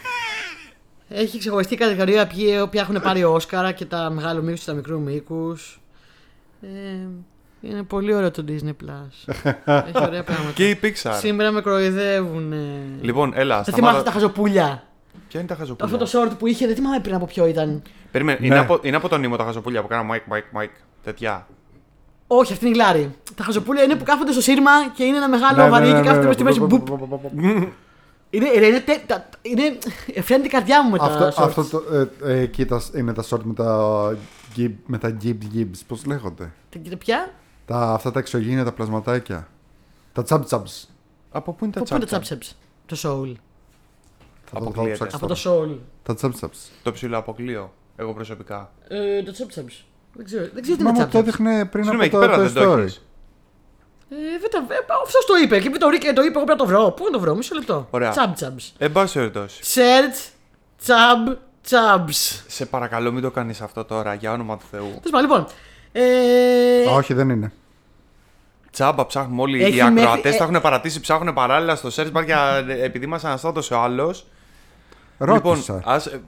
έχει ξεχωριστή κατηγορία ποιοι, ποιοι έχουν πάρει Όσκαρα και τα μεγάλου μήκους και τα μικρού μήκους. Ε, είναι πολύ ωραίο το Disney Plus. έχει ωραία πράγματα. Και η Pixar. Σήμερα με κροϊδεύουν. Λοιπόν, έλα, Θα θυμάστε τα σταμάτα. χαζοπούλια. Ποια είναι τα χαζοπούλια; Αυτό το short που είχε, δεν θυμάμαι πριν από ποιο ήταν. Περίμενε, Ναι. είναι, από, είναι από τον Νίμο τα χαζοπούλια που κάναμε Mike, Mike, Mike. Τέτοια. Όχι, αυτή είναι η Γλάρη. Τα χαζοπούλια είναι που κάθονται στο σύρμα και είναι ένα μεγάλο Ναι, ναι, βαρύ ναι, και ναι, κάθονται ναι. στη μέση. Μπουπ. Είναι, είναι, είναι, τε- τα- είναι, φαίνεται η καρδιά μου με τα Αυτό, shorts. αυτό το, ε, ε, εκεί τα, είναι τα short με τα, gib, με τα gibs gibs, πώς λέγονται. Τα- Ποια? Τα, αυτά τα εξωγήινα, τα πλασματάκια. Τα τσαμπ τσαμπς. Από πού είναι τα Πού πού είναι το τσάπ. Chapsaps? Το Soul. Θα το- θα το Αποκλείεται. ψάξω Από τώρα. το Soul. Τα τσαμπ τσαμπς. Το ψηλό αποκλείω. Εγώ προσωπικά. Ε, το Chapsaps. Δεν ξέρω, δεν ξέρω τι Μα είναι μου το Chub Chubs. έδειχνε πριν Συγγνώμη, από εκεί το πέρα Toy δεν το Story. έχεις. Ε, δεν τα... ε, Αυτός το είπε. Και το βρήκε, το είπε, εγώ πρέπει να το βρω. Πού να το βρω, μισό λεπτό. Ωραία. Chub Chubs. Εν πάση περιπτώσει. Search Chub Chubs. Σε παρακαλώ, μην το κάνεις αυτό τώρα, για όνομα του Θεού. Τέλο πάντων, λοιπόν. Ε, Όχι, δεν είναι. Τσάμπα ψάχνουμε όλοι. Έχει οι ακροατές μέχρι- ε- τα έχουν παρατήσει, ψάχνουν παράλληλα στο search bar για επειδή μας αναστάτωσε ο άλλος. Ρώτησα. Λοιπόν, ας, ε,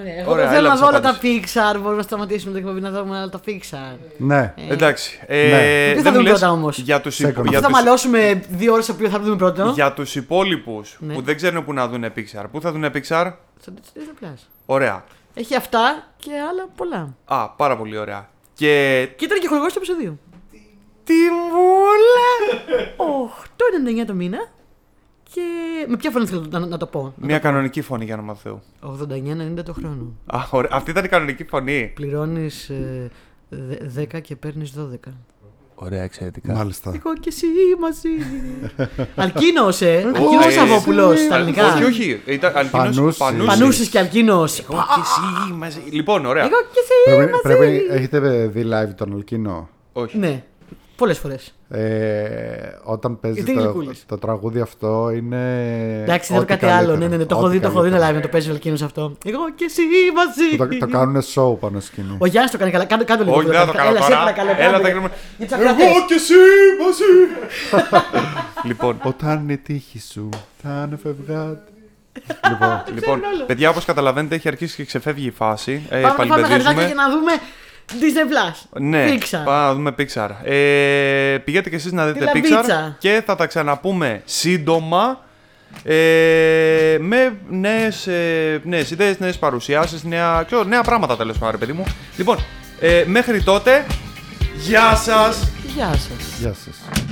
Ωραία, εγώ Ωραία, δεν θέλω έλα, να δω όλα τα απάντηση. Pixar. Μπορούμε να σταματήσουμε την εκπομπή να δούμε όλα τα Pixar. Ναι. εντάξει. Ε, Ναι. Τι θα δεν δούμε μου λες πρώτα όμως; Για τους Second. για θα τους- μαλώσουμε δύο ώρες που θα δούμε πρώτο. για τους υπόλοιπους Ναι. που δεν ξέρουν που να δουν Pixar. Πού θα δουν Pixar? Στο Disney Plus. Ωραία. Έχει αυτά και άλλα πολλά. Α, πάρα πολύ ωραία. Και. Και ήταν και χορηγός του επεισοδίου. Τι βούλα! 8,99 το μήνα. Και με ποια φωνή θέλω να, να το πω; Μια κανονική φωνή για όνομα του Θεού. 89,90 το χρόνο. Α, ωραία. Αυτή ήταν η κανονική φωνή. Πληρώνεις 10 και παίρνεις 12. Ωραία, εξαιρετικά. Μάλιστα. Εγώ και εσύ μαζί. Αλκίνος, ε. Όχι, Αλκίνος ε, Σαββόπουλος στα ελληνικά. Όχι, όχι. Ήταν Αλκίνος Πανούσης. Πανούσης. Πανούσης και Αλκίνος. Εγώ και εσύ μαζί. Λοιπόν, ωραία. Εγώ και εσύ Πρέπει, μαζί. πρέπει, έχετε δει live τον Αλκίνο; Όχι. Ναι, πολλές φορές. Ε, όταν παίζει Γιατί είναι το, γλυκούλης. το τραγούδι αυτό είναι. Εντάξει, δεν ό,τι κάτι άλλο. καλύτερο. Ναι, ναι, ναι, το έχω Ό,τι δει, το έχω δει καλύτερο. live να το παίζει ο Αλκίνος αυτό. Εγώ και εσύ μαζί. Το, το κάνουν show πάνω στο σκηνή. Ο Γιάννης το κάνει καλά. Κάντο, κάντο λίγο. Όχι, δεν θα το κάνω Έλα, σε τώρα. παρακαλώ, Έλα, κάντο. τα κάνουμε. Για τους ακροατές. Εγώ και εσύ μαζί. Λοιπόν, Όταν η τύχη σου θα είναι φευγάτη. λοιπόν, λοιπόν, όλο. παιδιά, όπως καταλαβαίνετε, έχει αρχίσει και ξεφεύγει η φάση. Ε, Πάμε να φάμε χαριδάκια παλιμπεδίζουμε. και να δούμε Disney Plus. Ναι, Pixar. πάμε να δούμε Pixar. Ε, πηγαίνετε και εσείς να δείτε Τη Pixar λαμπίτσα. και θα τα ξαναπούμε σύντομα ε, με νέες, ε, νέες ιδέες, νέες παρουσιάσεις, νέα, ξέρω, νέα πράγματα τέλος πάντων, ρε παιδί μου. Λοιπόν, ε, μέχρι τότε, γεια σας! Γεια σας. γεια σας.